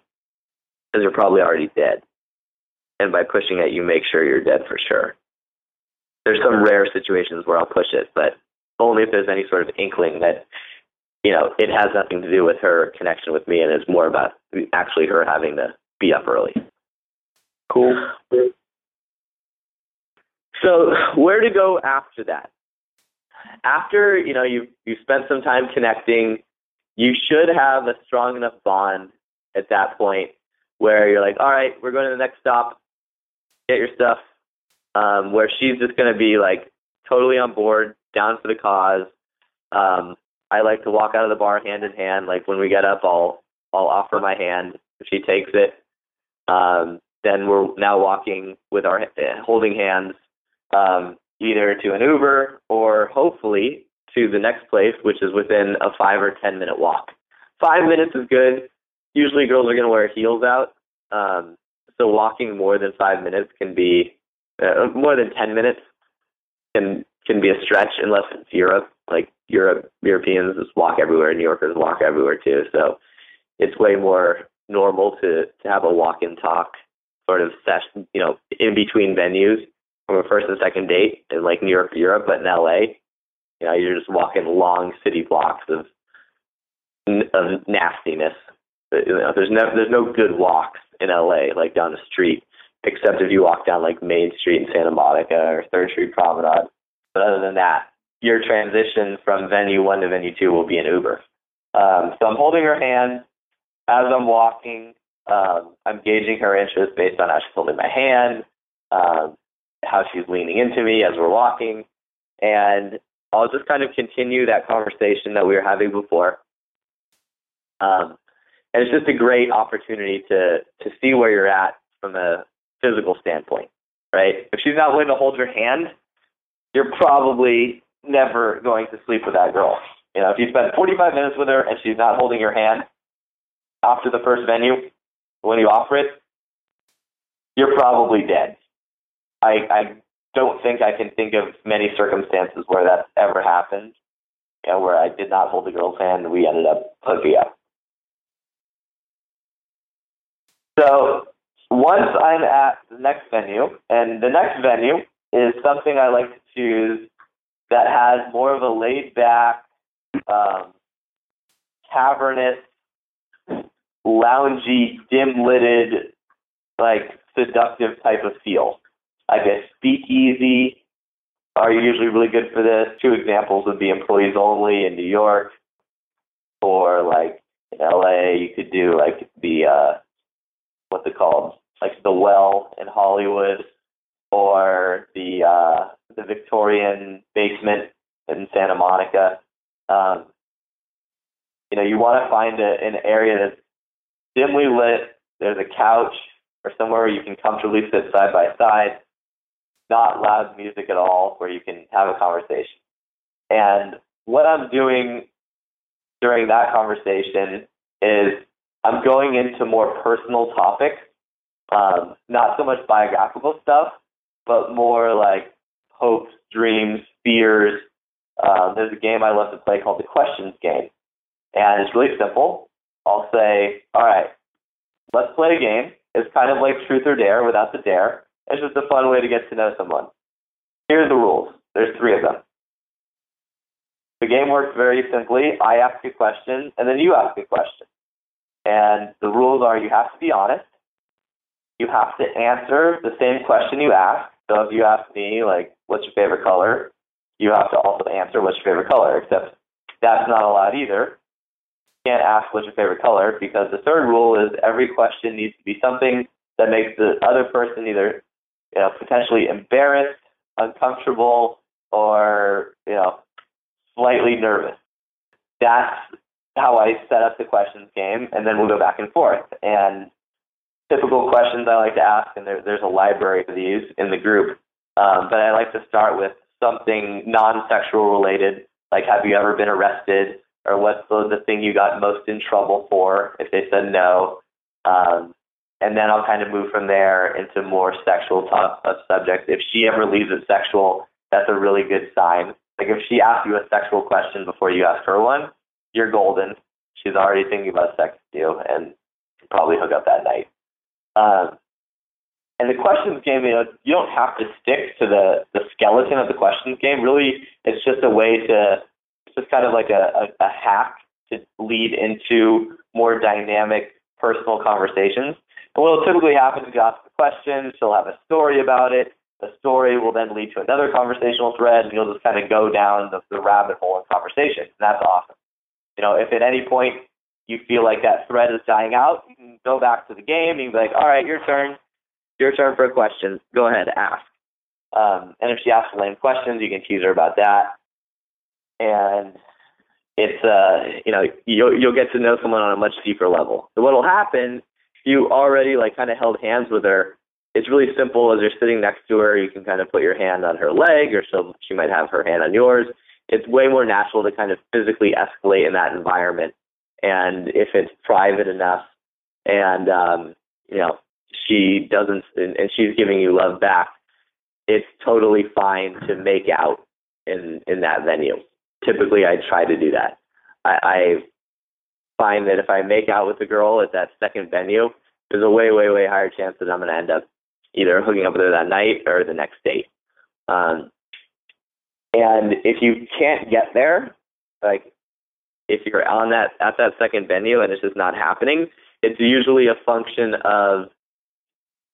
[SPEAKER 1] because you're probably already dead. And by pushing it, you make sure you're dead for sure. There's some rare situations where I'll push it, but only if there's any sort of inkling that, you know, it has nothing to do with her connection with me, and it's more about actually her having to be up early.
[SPEAKER 4] Cool.
[SPEAKER 1] So where to go after that? After you know you you spent some time connecting, you should have a strong enough bond at that point where you're like, all right, we're going to the next stop. Get your stuff. Um, where she's just going to be like totally on board, down for the cause. Um, I like to walk out of the bar hand in hand. Like when we get up, I'll I'll offer my hand. If she takes it, um, then we're now walking with our holding hands um, either to an Uber or hopefully to the next place, which is within a five or ten minute walk. Five minutes is good. Usually, girls are going to wear heels out, um, so walking more than five minutes can be uh, more than ten minutes can can be a stretch unless it's Europe. Like Europe, Europeans just walk everywhere. New Yorkers walk everywhere too. So it's way more normal to to have a walk and talk sort of session, you know, in between venues from a first and second date in like New York, or Europe, but in LA, you know, you're just walking long city blocks of of nastiness. You know, there's no there's no good walks in LA like down the street, except if you walk down like Main Street in Santa Monica or Third Street Promenade. But other than that, your transition from venue one to venue two will be an Uber. Um, so I'm holding her hand as I'm walking. Um, I'm gauging her interest based on how she's holding my hand, um, how she's leaning into me as we're walking, and I'll just kind of continue that conversation that we were having before. Um, and it's just a great opportunity to to see where you're at from a physical standpoint, right? If she's not willing to hold your hand, you're probably never going to sleep with that girl. You know, if you spend 45 minutes with her and she's not holding your hand after the first venue, when you offer it, you're probably dead. I, I don't think I can think of many circumstances where that's ever happened, you know, where I did not hold the girl's hand and we ended up hooking up. So once I'm at the next venue, and the next venue is something I like to choose that has more of a laid back, um, cavernous, loungy, dim lidded, like seductive type of feel. I guess speakeasy are usually really good for this. Two examples would be employees only in New York, or like in LA, you could do like the uh, what's it called, like the Well in Hollywood, or the uh, the Victorian basement in Santa Monica. Um, you know, you want to find a, an area that's dimly lit. There's a couch or somewhere where you can comfortably sit side by side. Not loud music at all, where you can have a conversation. And what I'm doing during that conversation is I'm going into more personal topics, um, not so much biographical stuff, but more like hopes, dreams, fears. Um, there's a game I love to play called the Questions Game, and it's really simple. I'll say, all right, let's play a game. It's kind of like truth or dare without the dare. It's just a fun way to get to know someone. Here are the rules. There's three of them. The game works very simply. I ask a question, and then you ask a question. And the rules are you have to be honest. You have to answer the same question you ask. So if you ask me, like, what's your favorite color? You have to also answer what's your favorite color, except that's not allowed either. You can't ask what's your favorite color because the third rule is every question needs to be something that makes the other person either, you know, potentially embarrassed, uncomfortable, or, you know, slightly nervous. That's how I set up the questions game, and then we'll go back and forth. And typical questions I like to ask, and there, there's a library of these in the group. Um, but I like to start with something non-sexual related, like have you ever been arrested, or what's the, the thing you got most in trouble for? If they said no, um, and then I'll kind of move from there into more sexual top of subjects. If she ever leaves it sexual, that's a really good sign. Like if she asks you a sexual question before you ask her one, you're golden. She's already thinking about sex with you and probably hook up that night. Um, and the questions game, you know, you don't have to stick to the, the skeleton of the questions game. Really, it's just a way to, it's just kind of like a, a, a hack to lead into more dynamic personal conversations. And what will typically happen is you ask a question, she'll have a story about it. The story will then lead to another conversational thread, and you'll just kind of go down the, the rabbit hole in conversation. And that's awesome. You know, if at any point you feel like that thread is dying out, you can go back to the game. And you can be like, all right, your turn. Your turn for a question. Go ahead, and ask. Um, and if she asks lame questions, you can tease her about that. And it's, uh, you know, you'll, you'll get to know someone on a much deeper level. So what will happen, you already like kind of held hands with her. It's really simple as you're sitting next to her, you can kind of put your hand on her leg or she'll, she might have her hand on yours. It's way more natural to kind of physically escalate in that environment and if it's private enough and um you know she doesn't and, and she's giving you love back it's totally fine to make out in in that venue typically i try to do that i i find that if i make out with a girl at that second venue there's a way way way higher chance that i'm going to end up either hooking up with her that night or the next date um and if you can't get there like if you're on that at that second venue and it's just not happening, it's usually a function of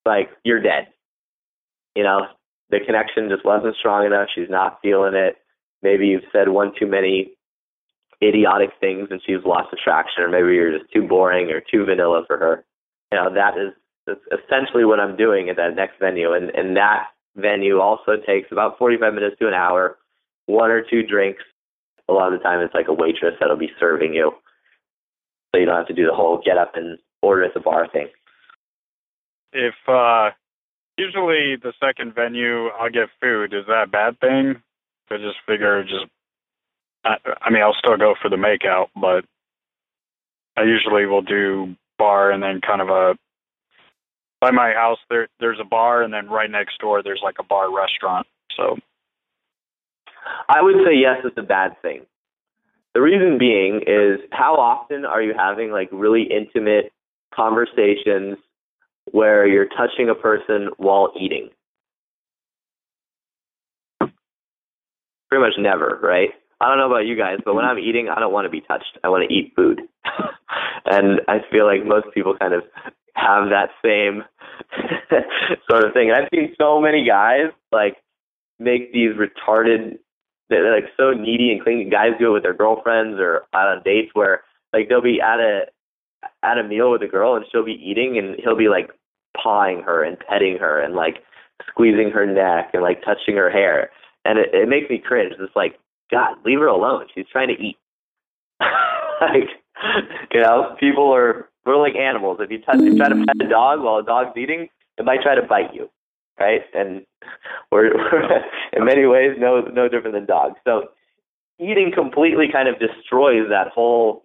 [SPEAKER 1] like you're dead. You know, the connection just wasn't strong enough. She's not feeling it. Maybe you've said one too many idiotic things and she's lost attraction, or maybe you're just too boring or too vanilla for her. You know, that is that's essentially what I'm doing at that next venue. And and that venue also takes about 45 minutes to an hour, one or two drinks, a lot of the time it's like a waitress that'll be serving you. So you don't have to do the whole get up and order at the bar thing.
[SPEAKER 6] If uh usually the second venue I'll get food, is that a bad thing? I just figure just I, I mean I'll still go for the makeout, but I usually will do bar and then kind of a by my house there there's a bar and then right next door there's like a bar restaurant. So
[SPEAKER 1] I would say yes, it's a bad thing. The reason being is how often are you having like really intimate conversations where you're touching a person while eating? Pretty much never, right? I don't know about you guys, but when I'm eating, I don't want to be touched. I want to eat food. and I feel like most people kind of have that same sort of thing. And I've seen so many guys like make these retarded they're like so needy and clingy. Guys do it with their girlfriends or out on dates where like they'll be at a at a meal with a girl and she'll be eating and he'll be like pawing her and petting her and like squeezing her neck and like touching her hair. And it, it makes me cringe. It's like, God, leave her alone. She's trying to eat. like you know, people are we're like animals. If you touch you try to pet a dog while a dog's eating, it might try to bite you right? And we're, we're in many ways no no different than dogs. So eating completely kind of destroys that whole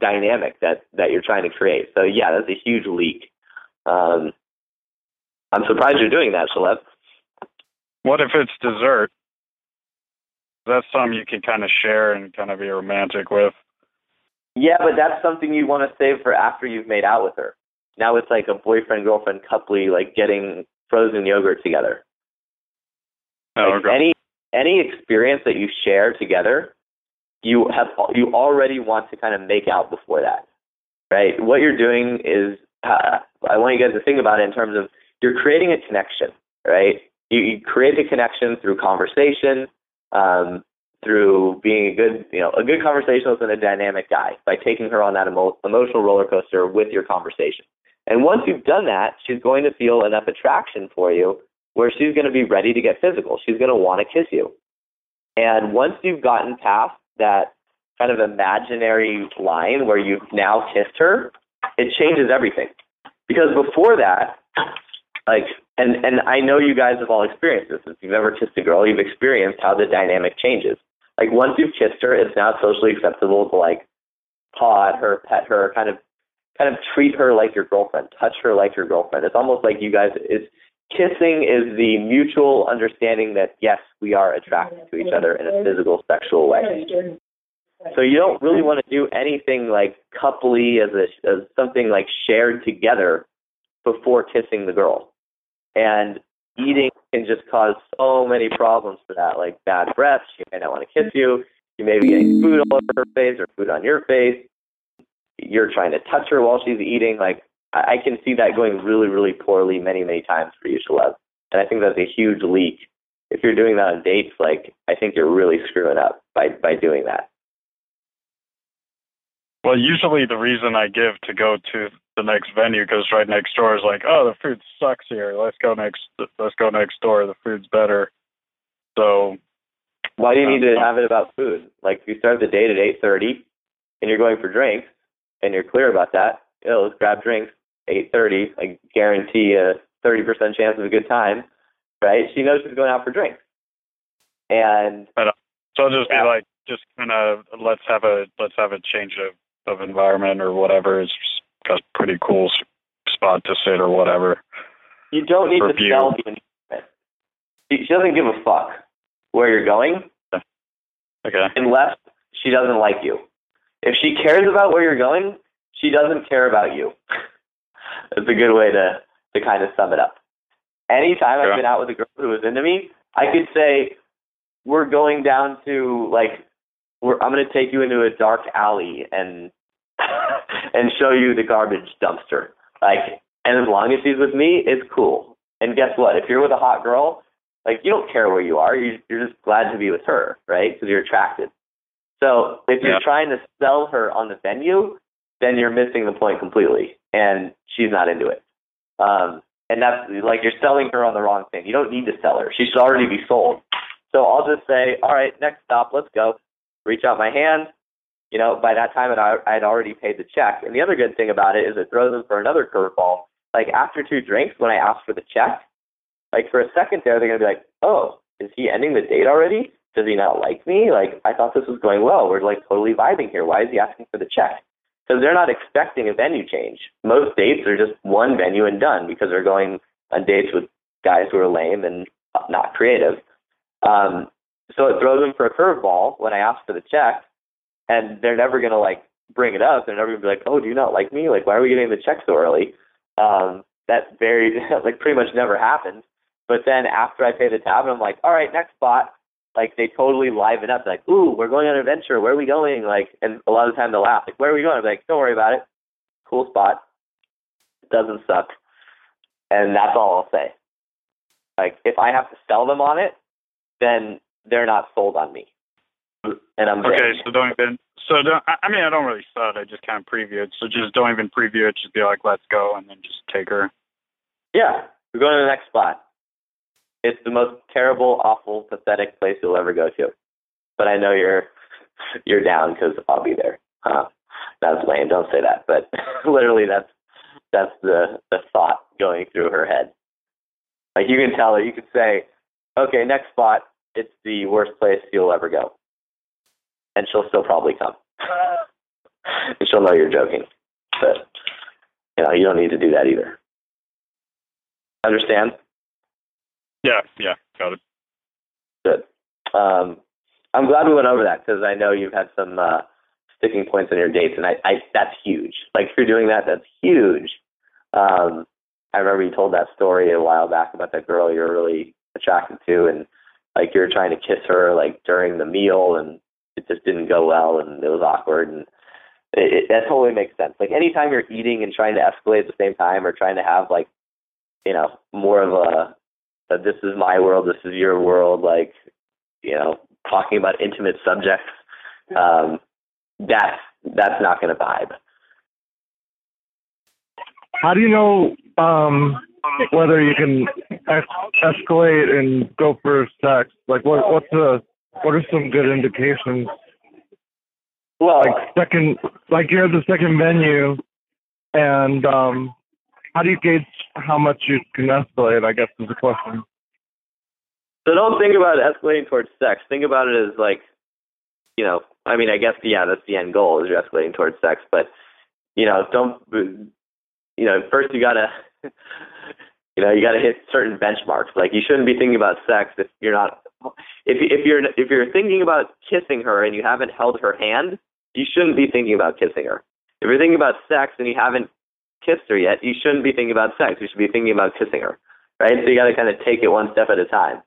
[SPEAKER 1] dynamic that that you're trying to create. So yeah, that's a huge leak. Um, I'm surprised you're doing that, Shaleb.
[SPEAKER 6] What if it's dessert? That's something you can kind of share and kind of be romantic with.
[SPEAKER 1] Yeah, but that's something you want to save for after you've made out with her. Now it's like a boyfriend girlfriend coupley, like getting frozen yogurt together.
[SPEAKER 6] Oh,
[SPEAKER 1] like
[SPEAKER 6] okay.
[SPEAKER 1] Any any experience that you share together, you have you already want to kind of make out before that, right? What you're doing is uh, I want you guys to think about it in terms of you're creating a connection, right? You, you create a connection through conversation, um, through being a good, you know, a good conversationalist and a dynamic guy by taking her on that emo- emotional roller coaster with your conversation. And once you've done that, she's going to feel enough attraction for you where she's going to be ready to get physical. She's going to want to kiss you. And once you've gotten past that kind of imaginary line where you've now kissed her, it changes everything. Because before that, like, and and I know you guys have all experienced this. If you've ever kissed a girl, you've experienced how the dynamic changes. Like once you've kissed her, it's now socially acceptable to like paw at her, pet her, kind of kind of treat her like your girlfriend, touch her like your girlfriend. It's almost like you guys is kissing is the mutual understanding that yes, we are attracted to each other in a physical, sexual way. So you don't really want to do anything like coupley as a as something like shared together before kissing the girl. And eating can just cause so many problems for that, like bad breath. She may not want to kiss you. You may be getting food all over her face or food on your face. You're trying to touch her while she's eating. Like I can see that going really, really poorly many, many times for you, Shaleb. And I think that's a huge leak. If you're doing that on dates, like I think you're really screwing up by by doing that.
[SPEAKER 6] Well, usually the reason I give to go to the next venue because right next door is like, oh, the food sucks here. Let's go next. Let's go next door. The food's better. So.
[SPEAKER 1] Why do you need to have it about food? Like, if you start the date at eight thirty, and you're going for drinks, and you're clear about that, you know, let's grab drinks. Eight thirty, I guarantee a thirty percent chance of a good time, right? She knows she's going out for drinks, and
[SPEAKER 6] but, uh, so I'll just yeah. be like, just kind of let's have a let's have a change of of environment or whatever. It's a pretty cool spot to sit or whatever.
[SPEAKER 1] You don't need to view. sell the environment. She doesn't give a fuck where you're going.
[SPEAKER 6] Okay.
[SPEAKER 1] Unless she doesn't like you. If she cares about where you're going, she doesn't care about you. That's a good way to to kind of sum it up. Anytime I've been out with a girl who was into me, I could say, "We're going down to like, we're, I'm going to take you into a dark alley and and show you the garbage dumpster. Like, and as long as she's with me, it's cool. And guess what? If you're with a hot girl, like you don't care where you are. You, you're just glad to be with her, right? Because you're attracted. So if you're yeah. trying to sell her on the venue, then you're missing the point completely, and she's not into it. Um, and that's like you're selling her on the wrong thing. You don't need to sell her; she should already be sold. So I'll just say, all right, next stop, let's go. Reach out my hand, you know, by that time I I'd already paid the check. And the other good thing about it is it throws them for another curveball. Like after two drinks, when I ask for the check, like for a second there, they're gonna be like, "Oh, is he ending the date already? Does he not like me? Like I thought this was going well. We're like totally vibing here. Why is he asking for the check?" Because they're not expecting a venue change. Most dates are just one venue and done because they're going on dates with guys who are lame and not creative. Um, so it throws them for a curveball when I ask for the check and they're never gonna like bring it up. They're never gonna be like, "Oh, do you not like me? Like, why are we getting the check so early?" Um, that very like pretty much never happens. But then after I pay the tab, and I'm like, "All right, next spot." Like they totally liven up. Like, "Ooh, we're going on an adventure. Where are we going?" Like, and a lot of the time they'll laugh. Like, "Where are we going?" I'm like, "Don't worry about it. Cool spot. It doesn't suck." And that's all I'll say. Like, if I have to sell them on it, then they're not sold on me and I'm
[SPEAKER 6] okay. So don't even. So don't, I mean, I don't really sell it. I just kind of preview it. So just don't even preview it. Just be like, let's go, and then just take her.
[SPEAKER 1] Yeah, we're going to the next spot. It's the most terrible, awful, pathetic place you'll ever go to. But I know you're you're down because I'll be there. Huh? That's lame. Don't say that. But literally, that's that's the the thought going through her head. Like you can tell her, you could say, okay, next spot. It's the worst place you'll ever go and she'll still probably come. and she'll know you're joking. But you know, you don't need to do that either. Understand?
[SPEAKER 6] Yeah, yeah, got it.
[SPEAKER 1] Good. Um, I'm glad we went over that because I know you've had some uh, sticking points in your dates, and I, I that's huge. Like if you're doing that, that's huge. Um, I remember you told that story a while back about that girl you're really attracted to, and like you're trying to kiss her like during the meal, and it just didn't go well and it was awkward and it, it, that totally makes sense. Like anytime you're eating and trying to escalate at the same time or trying to have like, you know, more of a, a this is my world, this is your world, like, you know, talking about intimate subjects, um, that's that's not going to vibe.
[SPEAKER 3] How do you know um, whether you can es- escalate and go for sex? Like, what what's the what are some good indications?
[SPEAKER 1] Well,
[SPEAKER 3] like second, like you're at the second venue, and um, how do you gauge how much you can escalate? I guess is the question.
[SPEAKER 1] So don't think about it escalating towards sex. Think about it as like, you know, I mean, I guess yeah, that's the end goal is you're escalating towards sex, but you know, don't, you know, first you gotta, you know, you gotta hit certain benchmarks. Like you shouldn't be thinking about sex if you're not, if if you're if you're thinking about kissing her and you haven't held her hand, you shouldn't be thinking about kissing her. If you're thinking about sex and you haven't kissed her yet, you shouldn't be thinking about sex. You should be thinking about kissing her, right? So you got to kind of take it one step at a time.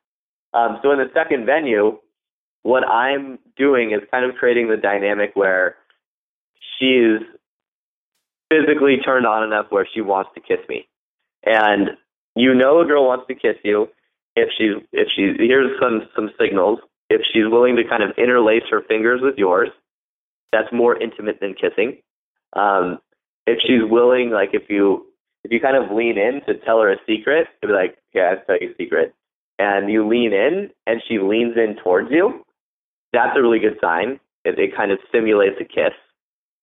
[SPEAKER 1] Um, so in the second venue, what I'm doing is kind of creating the dynamic where she's physically turned on enough where she wants to kiss me, and you know a girl wants to kiss you if she's if she here's some some signals. If she's willing to kind of interlace her fingers with yours that's more intimate than kissing. Um if she's willing like if you if you kind of lean in to tell her a secret to be like yeah i'll tell you a secret and you lean in and she leans in towards you that's a really good sign. It, it kind of simulates a kiss.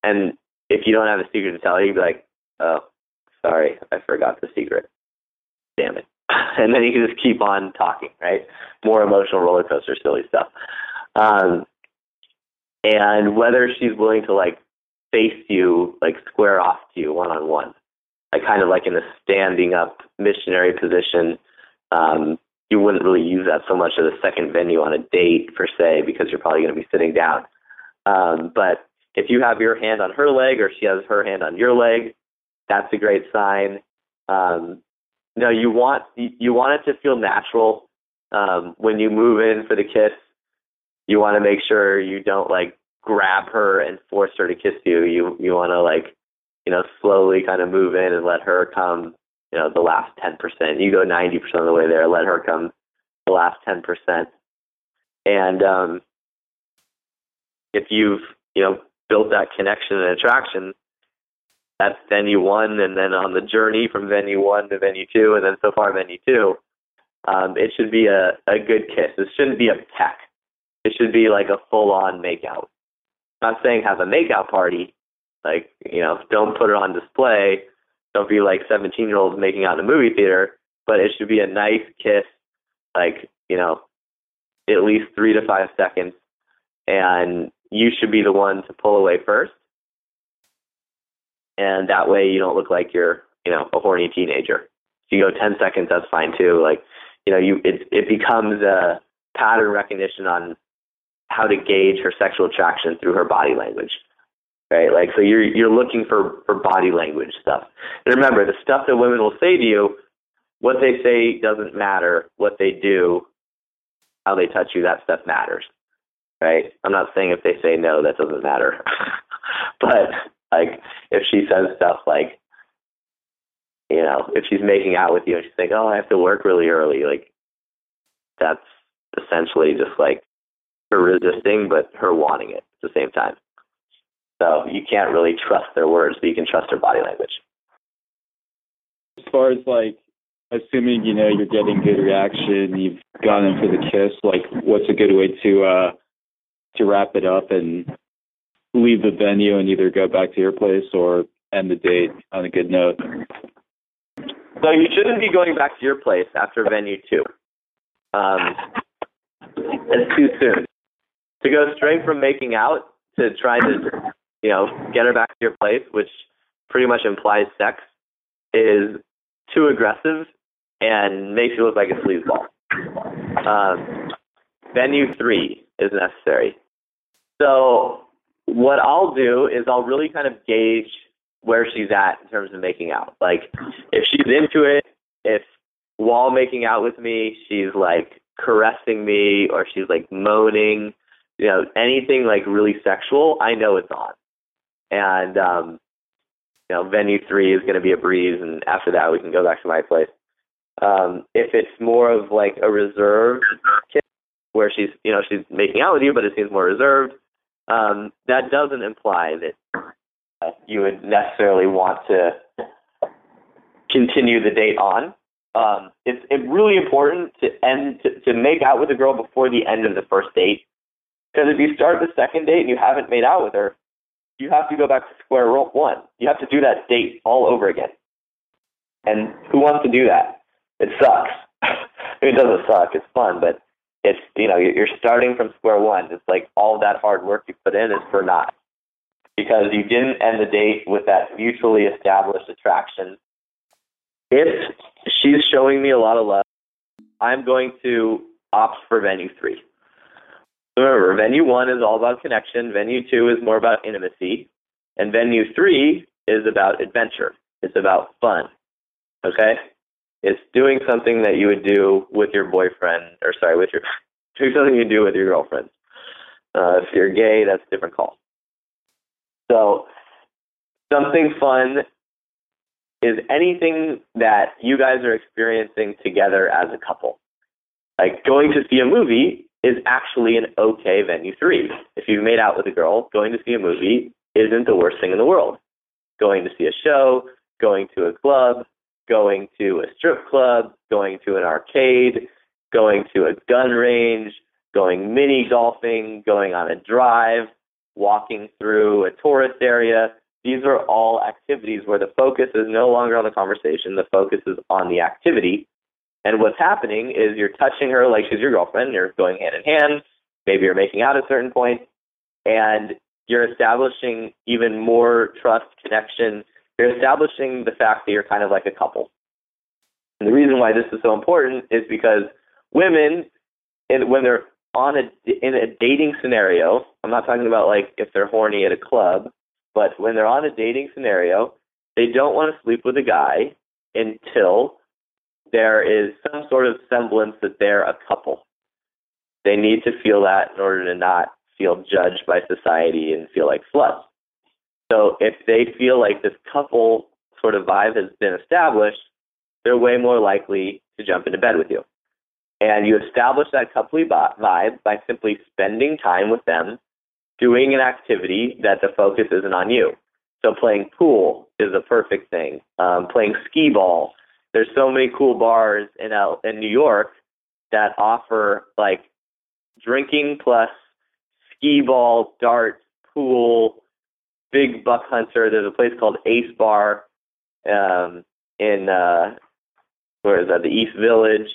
[SPEAKER 1] And if you don't have a secret to tell you'd be like oh sorry i forgot the secret. Damn it and then you can just keep on talking, right? More emotional roller coaster, silly stuff. Um, and whether she's willing to like face you, like square off to you one on one, like kind of like in a standing up missionary position. Um, you wouldn't really use that so much as a second venue on a date per se because you're probably going to be sitting down. Um, but if you have your hand on her leg or she has her hand on your leg, that's a great sign. Um, no, you want you want it to feel natural um, when you move in for the kiss. You want to make sure you don't like grab her and force her to kiss you. You you want to like you know slowly kind of move in and let her come. You know the last ten percent. You go ninety percent of the way there. Let her come the last ten percent. And um, if you've you know built that connection and attraction, that's venue one, and then on the journey from venue one to venue two, and then so far venue two, um, it should be a, a good kiss. It shouldn't be a peck. It should be like a full on makeout. I'm not saying have a makeout party, like you know, don't put it on display. Don't be like 17 year olds making out in a movie theater, but it should be a nice kiss, like you know, at least three to five seconds, and you should be the one to pull away first and that way you don't look like you're you know a horny teenager. If you go 10 seconds, that's fine too. Like you know, you it it becomes a pattern recognition on how to gauge her sexual attraction through her body language. Right? Like so you're you're looking for for body language stuff. And remember, the stuff that women will say to you, what they say doesn't matter. What they do, how they touch you, that stuff matters. Right? I'm not saying if they say no, that doesn't matter. but like if she says stuff like, you know, if she's making out with you and she's like, "Oh, I have to work really early," like that's essentially just like her resisting, but her wanting it at the same time. So you can't really trust their words, but you can trust her body language.
[SPEAKER 4] As far as like assuming you know you're getting good reaction, you've gone in for the kiss. Like, what's a good way to uh to wrap it up and leave the venue and either go back to your place or end the date on a good note?
[SPEAKER 1] So you shouldn't be going back to your place after venue two. Um, it's too soon. To go straight from making out to trying to, you know, get her back to your place, which pretty much implies sex, is too aggressive and makes you look like a sleazeball. Um, venue three is necessary. So what I'll do is I'll really kind of gauge where she's at in terms of making out. Like if she's into it, if while making out with me, she's like caressing me or she's like moaning, you know, anything like really sexual, I know it's on. And um you know, venue three is gonna be a breeze and after that we can go back to my place. Um, if it's more of like a reserved kiss where she's you know, she's making out with you but it seems more reserved, um, that doesn't imply that uh, you would necessarily want to continue the date on. Um, it's, it's really important to end to, to make out with a girl before the end of the first date. Because if you start the second date and you haven't made out with her, you have to go back to square one. You have to do that date all over again. And who wants to do that? It sucks. it doesn't suck. It's fun, but it's you know you're starting from square one. It's like all that hard work you put in is for naught because you didn't end the date with that mutually established attraction. If she's showing me a lot of love, I'm going to opt for venue three. Remember, venue one is all about connection. Venue two is more about intimacy, and venue three is about adventure. It's about fun. Okay, it's doing something that you would do with your boyfriend, or sorry, with your doing something you do with your girlfriend. Uh, if you're gay, that's a different call. So, something fun is anything that you guys are experiencing together as a couple. Like going to see a movie is actually an okay venue three. If you've made out with a girl, going to see a movie isn't the worst thing in the world. Going to see a show, going to a club, going to a strip club, going to an arcade, going to a gun range, going mini golfing, going on a drive, walking through a tourist area. These are all activities where the focus is no longer on the conversation, the focus is on the activity. And what's happening is you're touching her like she's your girlfriend, you're going hand in hand, maybe you're making out at certain points, and you're establishing even more trust, connection, you're establishing the fact that you're kind of like a couple. And the reason why this is so important is because women, when they're on a in a dating scenario, I'm not talking about like if they're horny at a club, but when they're on a dating scenario, they don't want to sleep with a guy until there is some sort of semblance that they're a couple. They need to feel that in order to not feel judged by society and feel like sluts. So if they feel like this couple sort of vibe has been established, they're way more likely to jump into bed with you. And you establish that coupley vibe by simply spending time with them, doing an activity that the focus isn't on you. So playing pool is a perfect thing. Um, playing skee ball. There's so many cool bars in L- in New York that offer like drinking plus skee ball, darts, pool, big buck hunter. There's a place called Ace Bar um, in uh, where is that? The East Village.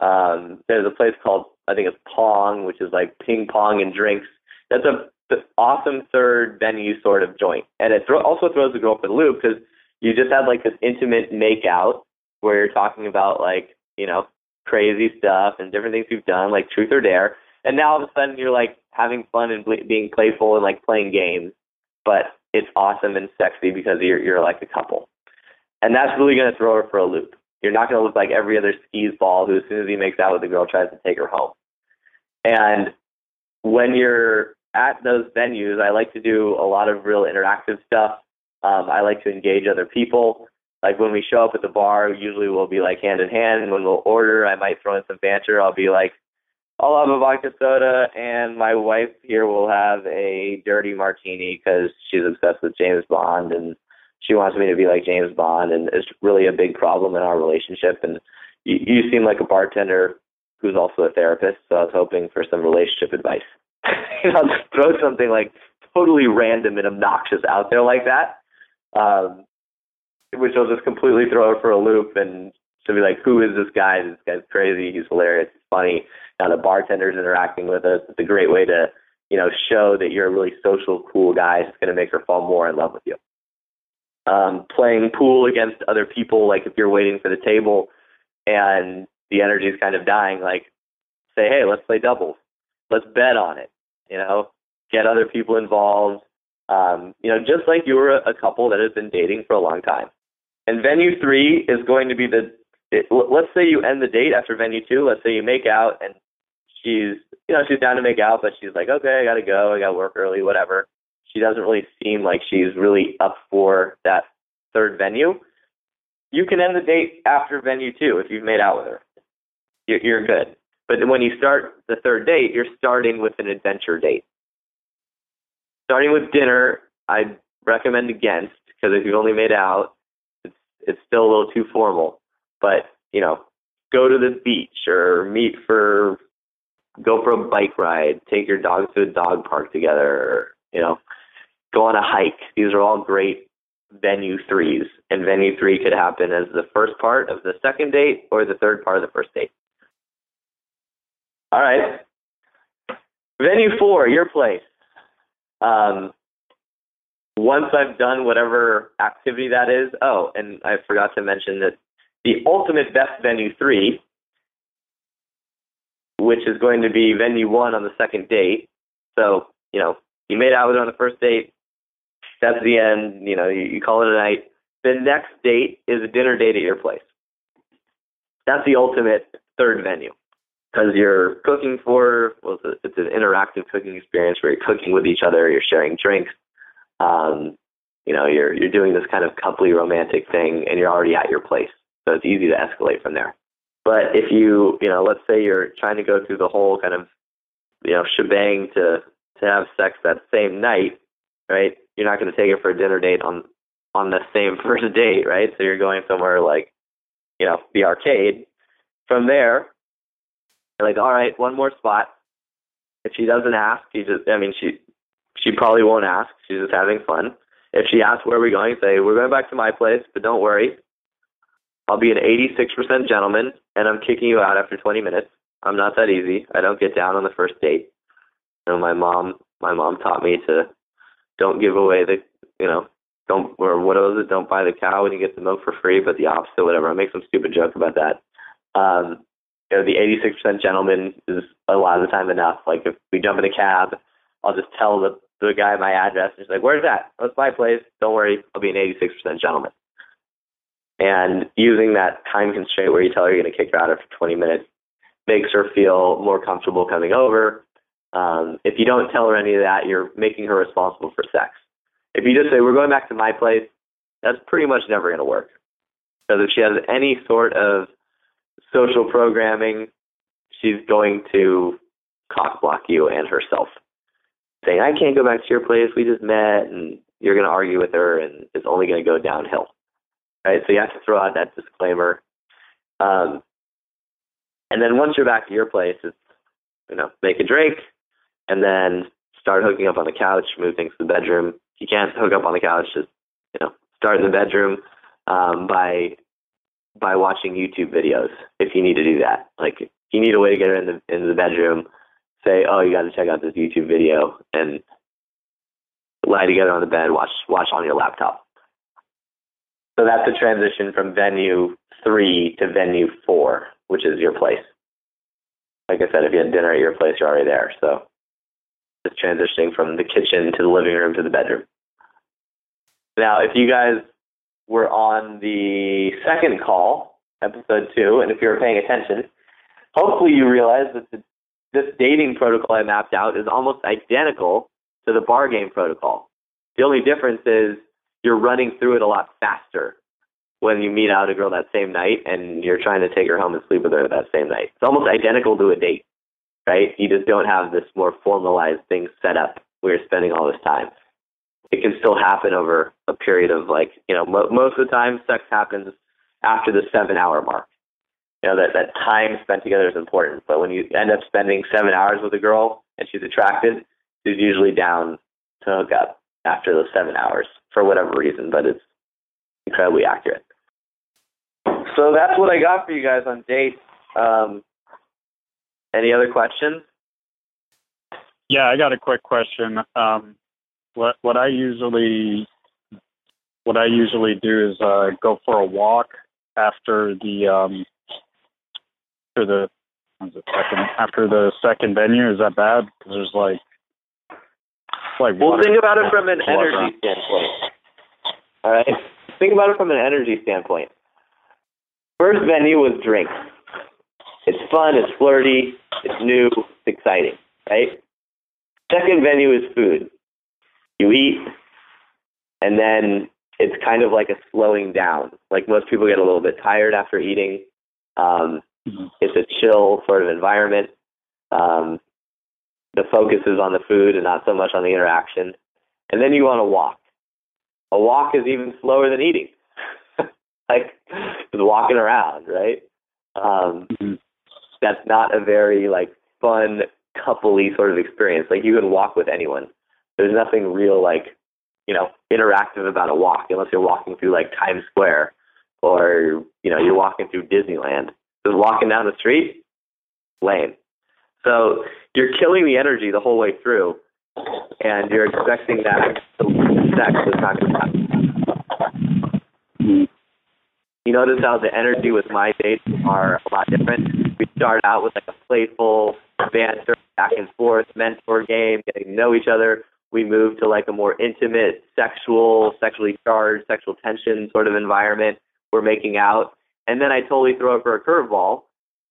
[SPEAKER 1] Um, there's a place called I think it's Pong, which is like ping pong and drinks. That's a awesome third venue sort of joint, and it thro- also throws the girl for the loop because you just had like this intimate make out where you're talking about like you know crazy stuff and different things you've done, like truth or dare, and now all of a sudden you're like having fun and being playful and like playing games but it's awesome and sexy because you're you're like a couple, and that's really going to throw her for a loop. You're not going to look like every other skis ball who, as soon as he makes out with the girl, tries to take her home. And when you're at those venues, I like to do a lot of real interactive stuff. Um, I like to engage other people. Like when we show up at the bar, usually we'll be like hand in hand, and when we'll order, I might throw in some banter. I'll be like, I'll have a vodka soda, and my wife here will have a dirty martini because she's obsessed with James Bond, and she wants me to be like James Bond, and it's really a big problem in our relationship. And you, you seem like a bartender who's also a therapist, so I was hoping for some relationship advice. you know, throw something like totally random and obnoxious out there like that, um, which will just completely throw her for a loop, and she'll be like, "Who is this guy? This guy's crazy. He's hilarious. He's funny." Now the bartender's interacting with us. It's a great way to, you know, show that you're a really social, cool guy. It's going to make her fall more in love with you. Um, playing pool against other people, like if you're waiting for the table and the energy is kind of dying, like say, hey, let's play doubles. Let's bet on it. You know, get other people involved. Um, you know, just like you were a, couple that has been dating for a long time. And venue three is going to be the. It, let's say you end the date after venue two. Let's say you make out and she's you know she's down to make out, but she's like, okay, I gotta go, I gotta work early, whatever. She doesn't really seem like she's really up for that third venue. You can end the date after venue two if you've made out with her. You're, you're good. But when you start the third date, you're starting with an adventure date. Starting with dinner, I recommend against because if you've only made out, it's it's still a little too formal. But you know, go to the beach or meet for go for a bike ride, take your dog to a dog park together, you know, go on a hike. These are all great venue threes, and venue three could happen as the first part of the second date or the third part of the first date. All right. Venue four, your place. Um, once I've done whatever activity that is, oh, and I forgot to mention that the ultimate best venue three, which is going to be venue one on the second date. So, you know, you made out with her on the first date, that's the end, you know, you, you call it a night. The next date is a dinner date at your place. That's the ultimate third venue because you're cooking for well, it's, a, it's an interactive cooking experience where you're cooking with each other, you're sharing drinks, um, you know, you're you're doing this kind of coupley romantic thing, and you're already at your place, so it's easy to escalate from there. But if you, you know, let's say you're trying to go through the whole kind of, you know, shebang to to have sex that same night, right? You're not going to take it for a dinner date on on the same first date, right? So you're going somewhere like, you know, the arcade. From there, you're like, all right, one more spot. If she doesn't ask, you just, I mean, she she probably won't ask. She's just having fun. If she asks where are we're going, say we're going back to my place, but don't worry, I'll be an 86% gentleman, and I'm kicking you out after 20 minutes. I'm not that easy. I don't get down on the first date. You know, my mom, my mom taught me to don't give away the, you know, don't or what was it? Don't buy the cow when you get the milk for free, but the opposite, whatever. I make some stupid joke about that. Um, you know, the 86% gentleman is a lot of the time enough. Like if we jump in a cab, I'll just tell the the guy my address. And he's like, "Where's that? That's my place. Don't worry, I'll be an 86% gentleman." And using that time constraint where you tell her you're going to kick her out after 20 minutes makes her feel more comfortable coming over. Um, if you don't tell her any of that, you're making her responsible for sex. If you just say, we're going back to my place, that's pretty much never going to work. Because if she has any sort of social programming, she's going to cock block you and herself. Saying, I can't go back to your place, we just met, and you're going to argue with her, and it's only going to go downhill. Right? So you have to throw out that disclaimer. Um, and then once you're back to your place, it's, you know, make a drink, and then start hooking up on the couch, move things to the bedroom. You can't hook up on the couch, just you know, start in the bedroom um, by by watching YouTube videos if you need to do that. Like you need a way to get her in the in the bedroom, say, oh, you got to check out this YouTube video and lie together on the bed, watch watch on your laptop. So that's a transition from venue three to venue four, which is your place. Like I said, if you had dinner at your place, you're already there. So is transitioning from the kitchen to the living room to the bedroom. Now, if you guys were on the second call, episode two, and if you were paying attention, hopefully you realize that the, this dating protocol I mapped out is almost identical to the bar game protocol. The only difference is you're running through it a lot faster when you meet out a girl that same night and you're trying to take her home and sleep with her that same night. It's almost identical to a date right? You just don't have this more formalized thing set up where you're spending all this time. It can still happen over a period of like, you know, mo- most of the time sex happens after the seven hour mark. You know, that, that time spent together is important. But when you end up spending seven hours with a girl and she's attracted, she's usually down to hook up after those seven hours for whatever reason, but it's incredibly accurate. So that's what I got for you guys on dates. Um, any other questions?
[SPEAKER 6] Yeah, I got a quick question. Um, what what I usually what I usually do is uh, go for a walk after the um, after the after the second venue. Is that bad? Because there's like like
[SPEAKER 1] well, think about it from an energy standpoint. All right, think about it from an energy standpoint. First venue was drinks. It's fun, it's flirty, it's new, it's exciting, right? Second venue is food. You eat, and then it's kind of like a slowing down. Like most people get a little bit tired after eating. Um, mm-hmm. It's a chill sort of environment. Um, the focus is on the food and not so much on the interaction. And then you want to walk. A walk is even slower than eating. like just walking around, right? Um, mm-hmm that's not a very like fun coupley sort of experience. Like you can walk with anyone. There's nothing real like you know, interactive about a walk unless you're walking through like Times Square or, you know, you're walking through Disneyland. Just walking down the street, lame. So you're killing the energy the whole way through and you're expecting that sex is not going to happen. You notice how the energy with my dates are a lot different. We start out with like a playful banter, back and forth, mentor game, getting to know each other. We move to like a more intimate, sexual, sexually charged, sexual tension sort of environment. We're making out, and then I totally throw it for a curveball,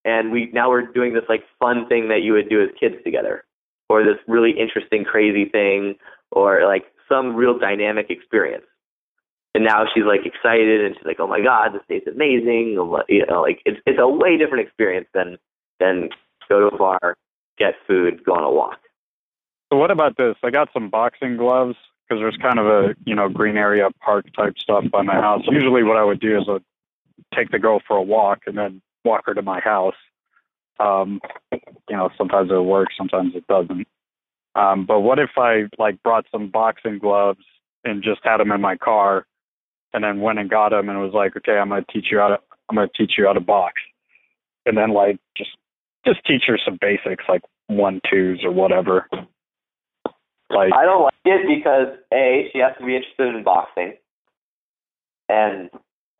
[SPEAKER 1] and we now we're doing this like fun thing that you would do as kids together, or this really interesting, crazy thing, or like some real dynamic experience. And now she's like excited and she's like, "Oh my god, this date's amazing!" You know, like it's it's a way different experience than than go to a bar, get food, go on a walk.
[SPEAKER 6] So what about this? I got some boxing gloves because there's kind of a you know green area park type stuff by my house. Usually, what I would do is I'd take the girl for a walk and then walk her to my house. Um, you know, sometimes it works, sometimes it doesn't. Um, but what if I like brought some boxing gloves and just had them in my car, and then went and got them and was like, okay, I'm gonna teach you how to I'm gonna teach you how to box, and then like just just teach her some basics like one twos or whatever. Like
[SPEAKER 1] I don't like it because a she has to be interested in boxing, and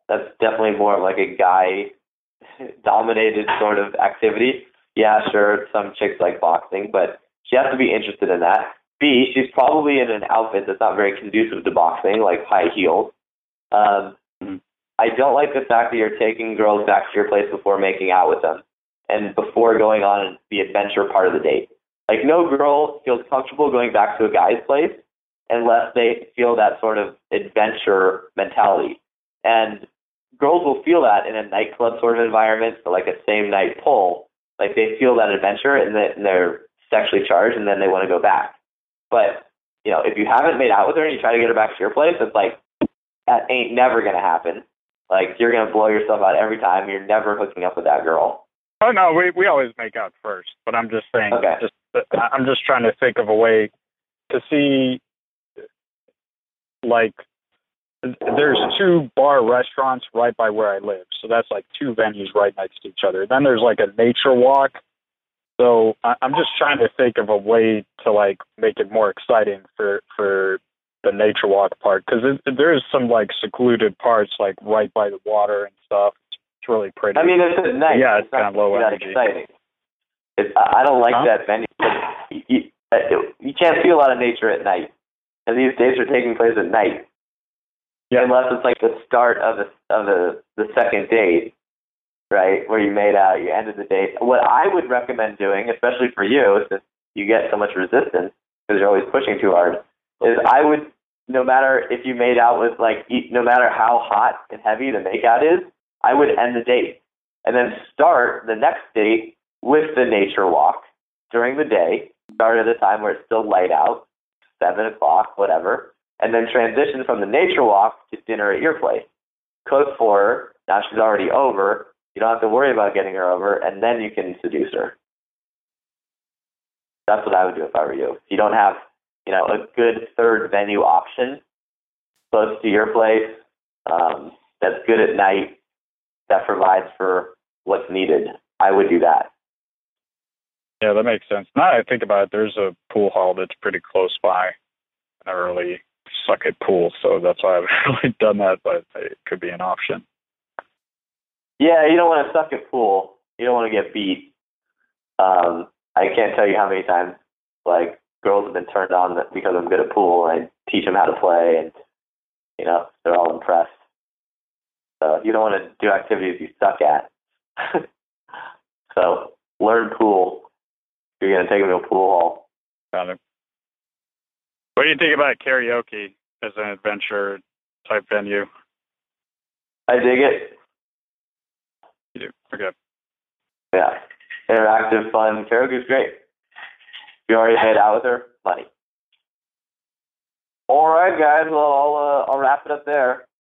[SPEAKER 1] that's definitely more like a guy dominated sort of activity. Yeah, sure, some chicks like boxing, but she has to be interested in that. B, she's probably in an outfit that's not very conducive to boxing, like high heels. Um, I don't like the fact that you're taking girls back to your place before making out with them and before going on the adventure part of the date. Like no girl feels comfortable going back to a guy's place unless they feel that sort of adventure mentality. And girls will feel that in a nightclub sort of environment, so like a same night pull. Like they feel that adventure and, and they're sexually charged and then they want to go back. But, you know, if you haven't made out with her and you try to get her back to your place, it's like that ain't never gonna happen. Like you're gonna blow yourself out every time. You're never hooking up with that girl.
[SPEAKER 6] Oh no, we we always make out first, but I'm just saying.
[SPEAKER 1] Okay.
[SPEAKER 6] Just I'm just trying to think of a way to see, like, there's two bar restaurants right by where I live, so that's like two venues right next to each other. Then there's like a nature walk. So I, I'm just trying to think of a way to like make it more exciting for for the nature walk part because there's some like secluded parts like right by the water and stuff. It's really pretty.
[SPEAKER 1] I mean, it's at night.
[SPEAKER 6] Yeah, it's,
[SPEAKER 1] not
[SPEAKER 6] kind of low energy.
[SPEAKER 1] exciting. It's, I don't like
[SPEAKER 6] Huh?
[SPEAKER 1] that venue. You, you, you can't see a lot of nature at night, and these dates are taking place at night.
[SPEAKER 6] Yeah.
[SPEAKER 1] Unless it's like the start of the of the the second date, right, where you made out, you ended the date. What I would recommend doing, especially for you, since you get so much resistance because you're always pushing too hard, is I would, no matter if you made out with like, no matter how hot and heavy the makeout is, I would end the date and then start the next date with the nature walk during the day. Start at a time where it's still light out, seven o'clock, whatever, and then transition from the nature walk to dinner at your place. Cook for her. Now she's already over. You don't have to worry about getting her over, and then you can seduce her. That's what I would do if I were you. If you don't have, you know, a good third venue option close to your place, um, that's good at night, that provides for what's needed, I would do that.
[SPEAKER 6] Yeah, that makes sense. Now I think about it, there's a pool hall that's pretty close by. I don't really suck at pool, so that's why I haven't really done that, but it could be an option.
[SPEAKER 1] Yeah, you don't want to suck at pool. You don't want to get beat. Um, I can't tell you how many times like girls have been turned on because I'm good at pool and I teach them how to play, and you know they're all impressed. So you don't want to do activities you suck at. so learn pool. You're gonna take them to a pool hall.
[SPEAKER 6] Got it. What do you think about karaoke as an adventure type venue?
[SPEAKER 1] I dig it.
[SPEAKER 6] You do. Okay.
[SPEAKER 1] Yeah, interactive, fun. Karaoke's great. You already made out with her, Buddy. All right, guys. Well, I'll uh, I'll wrap it up there.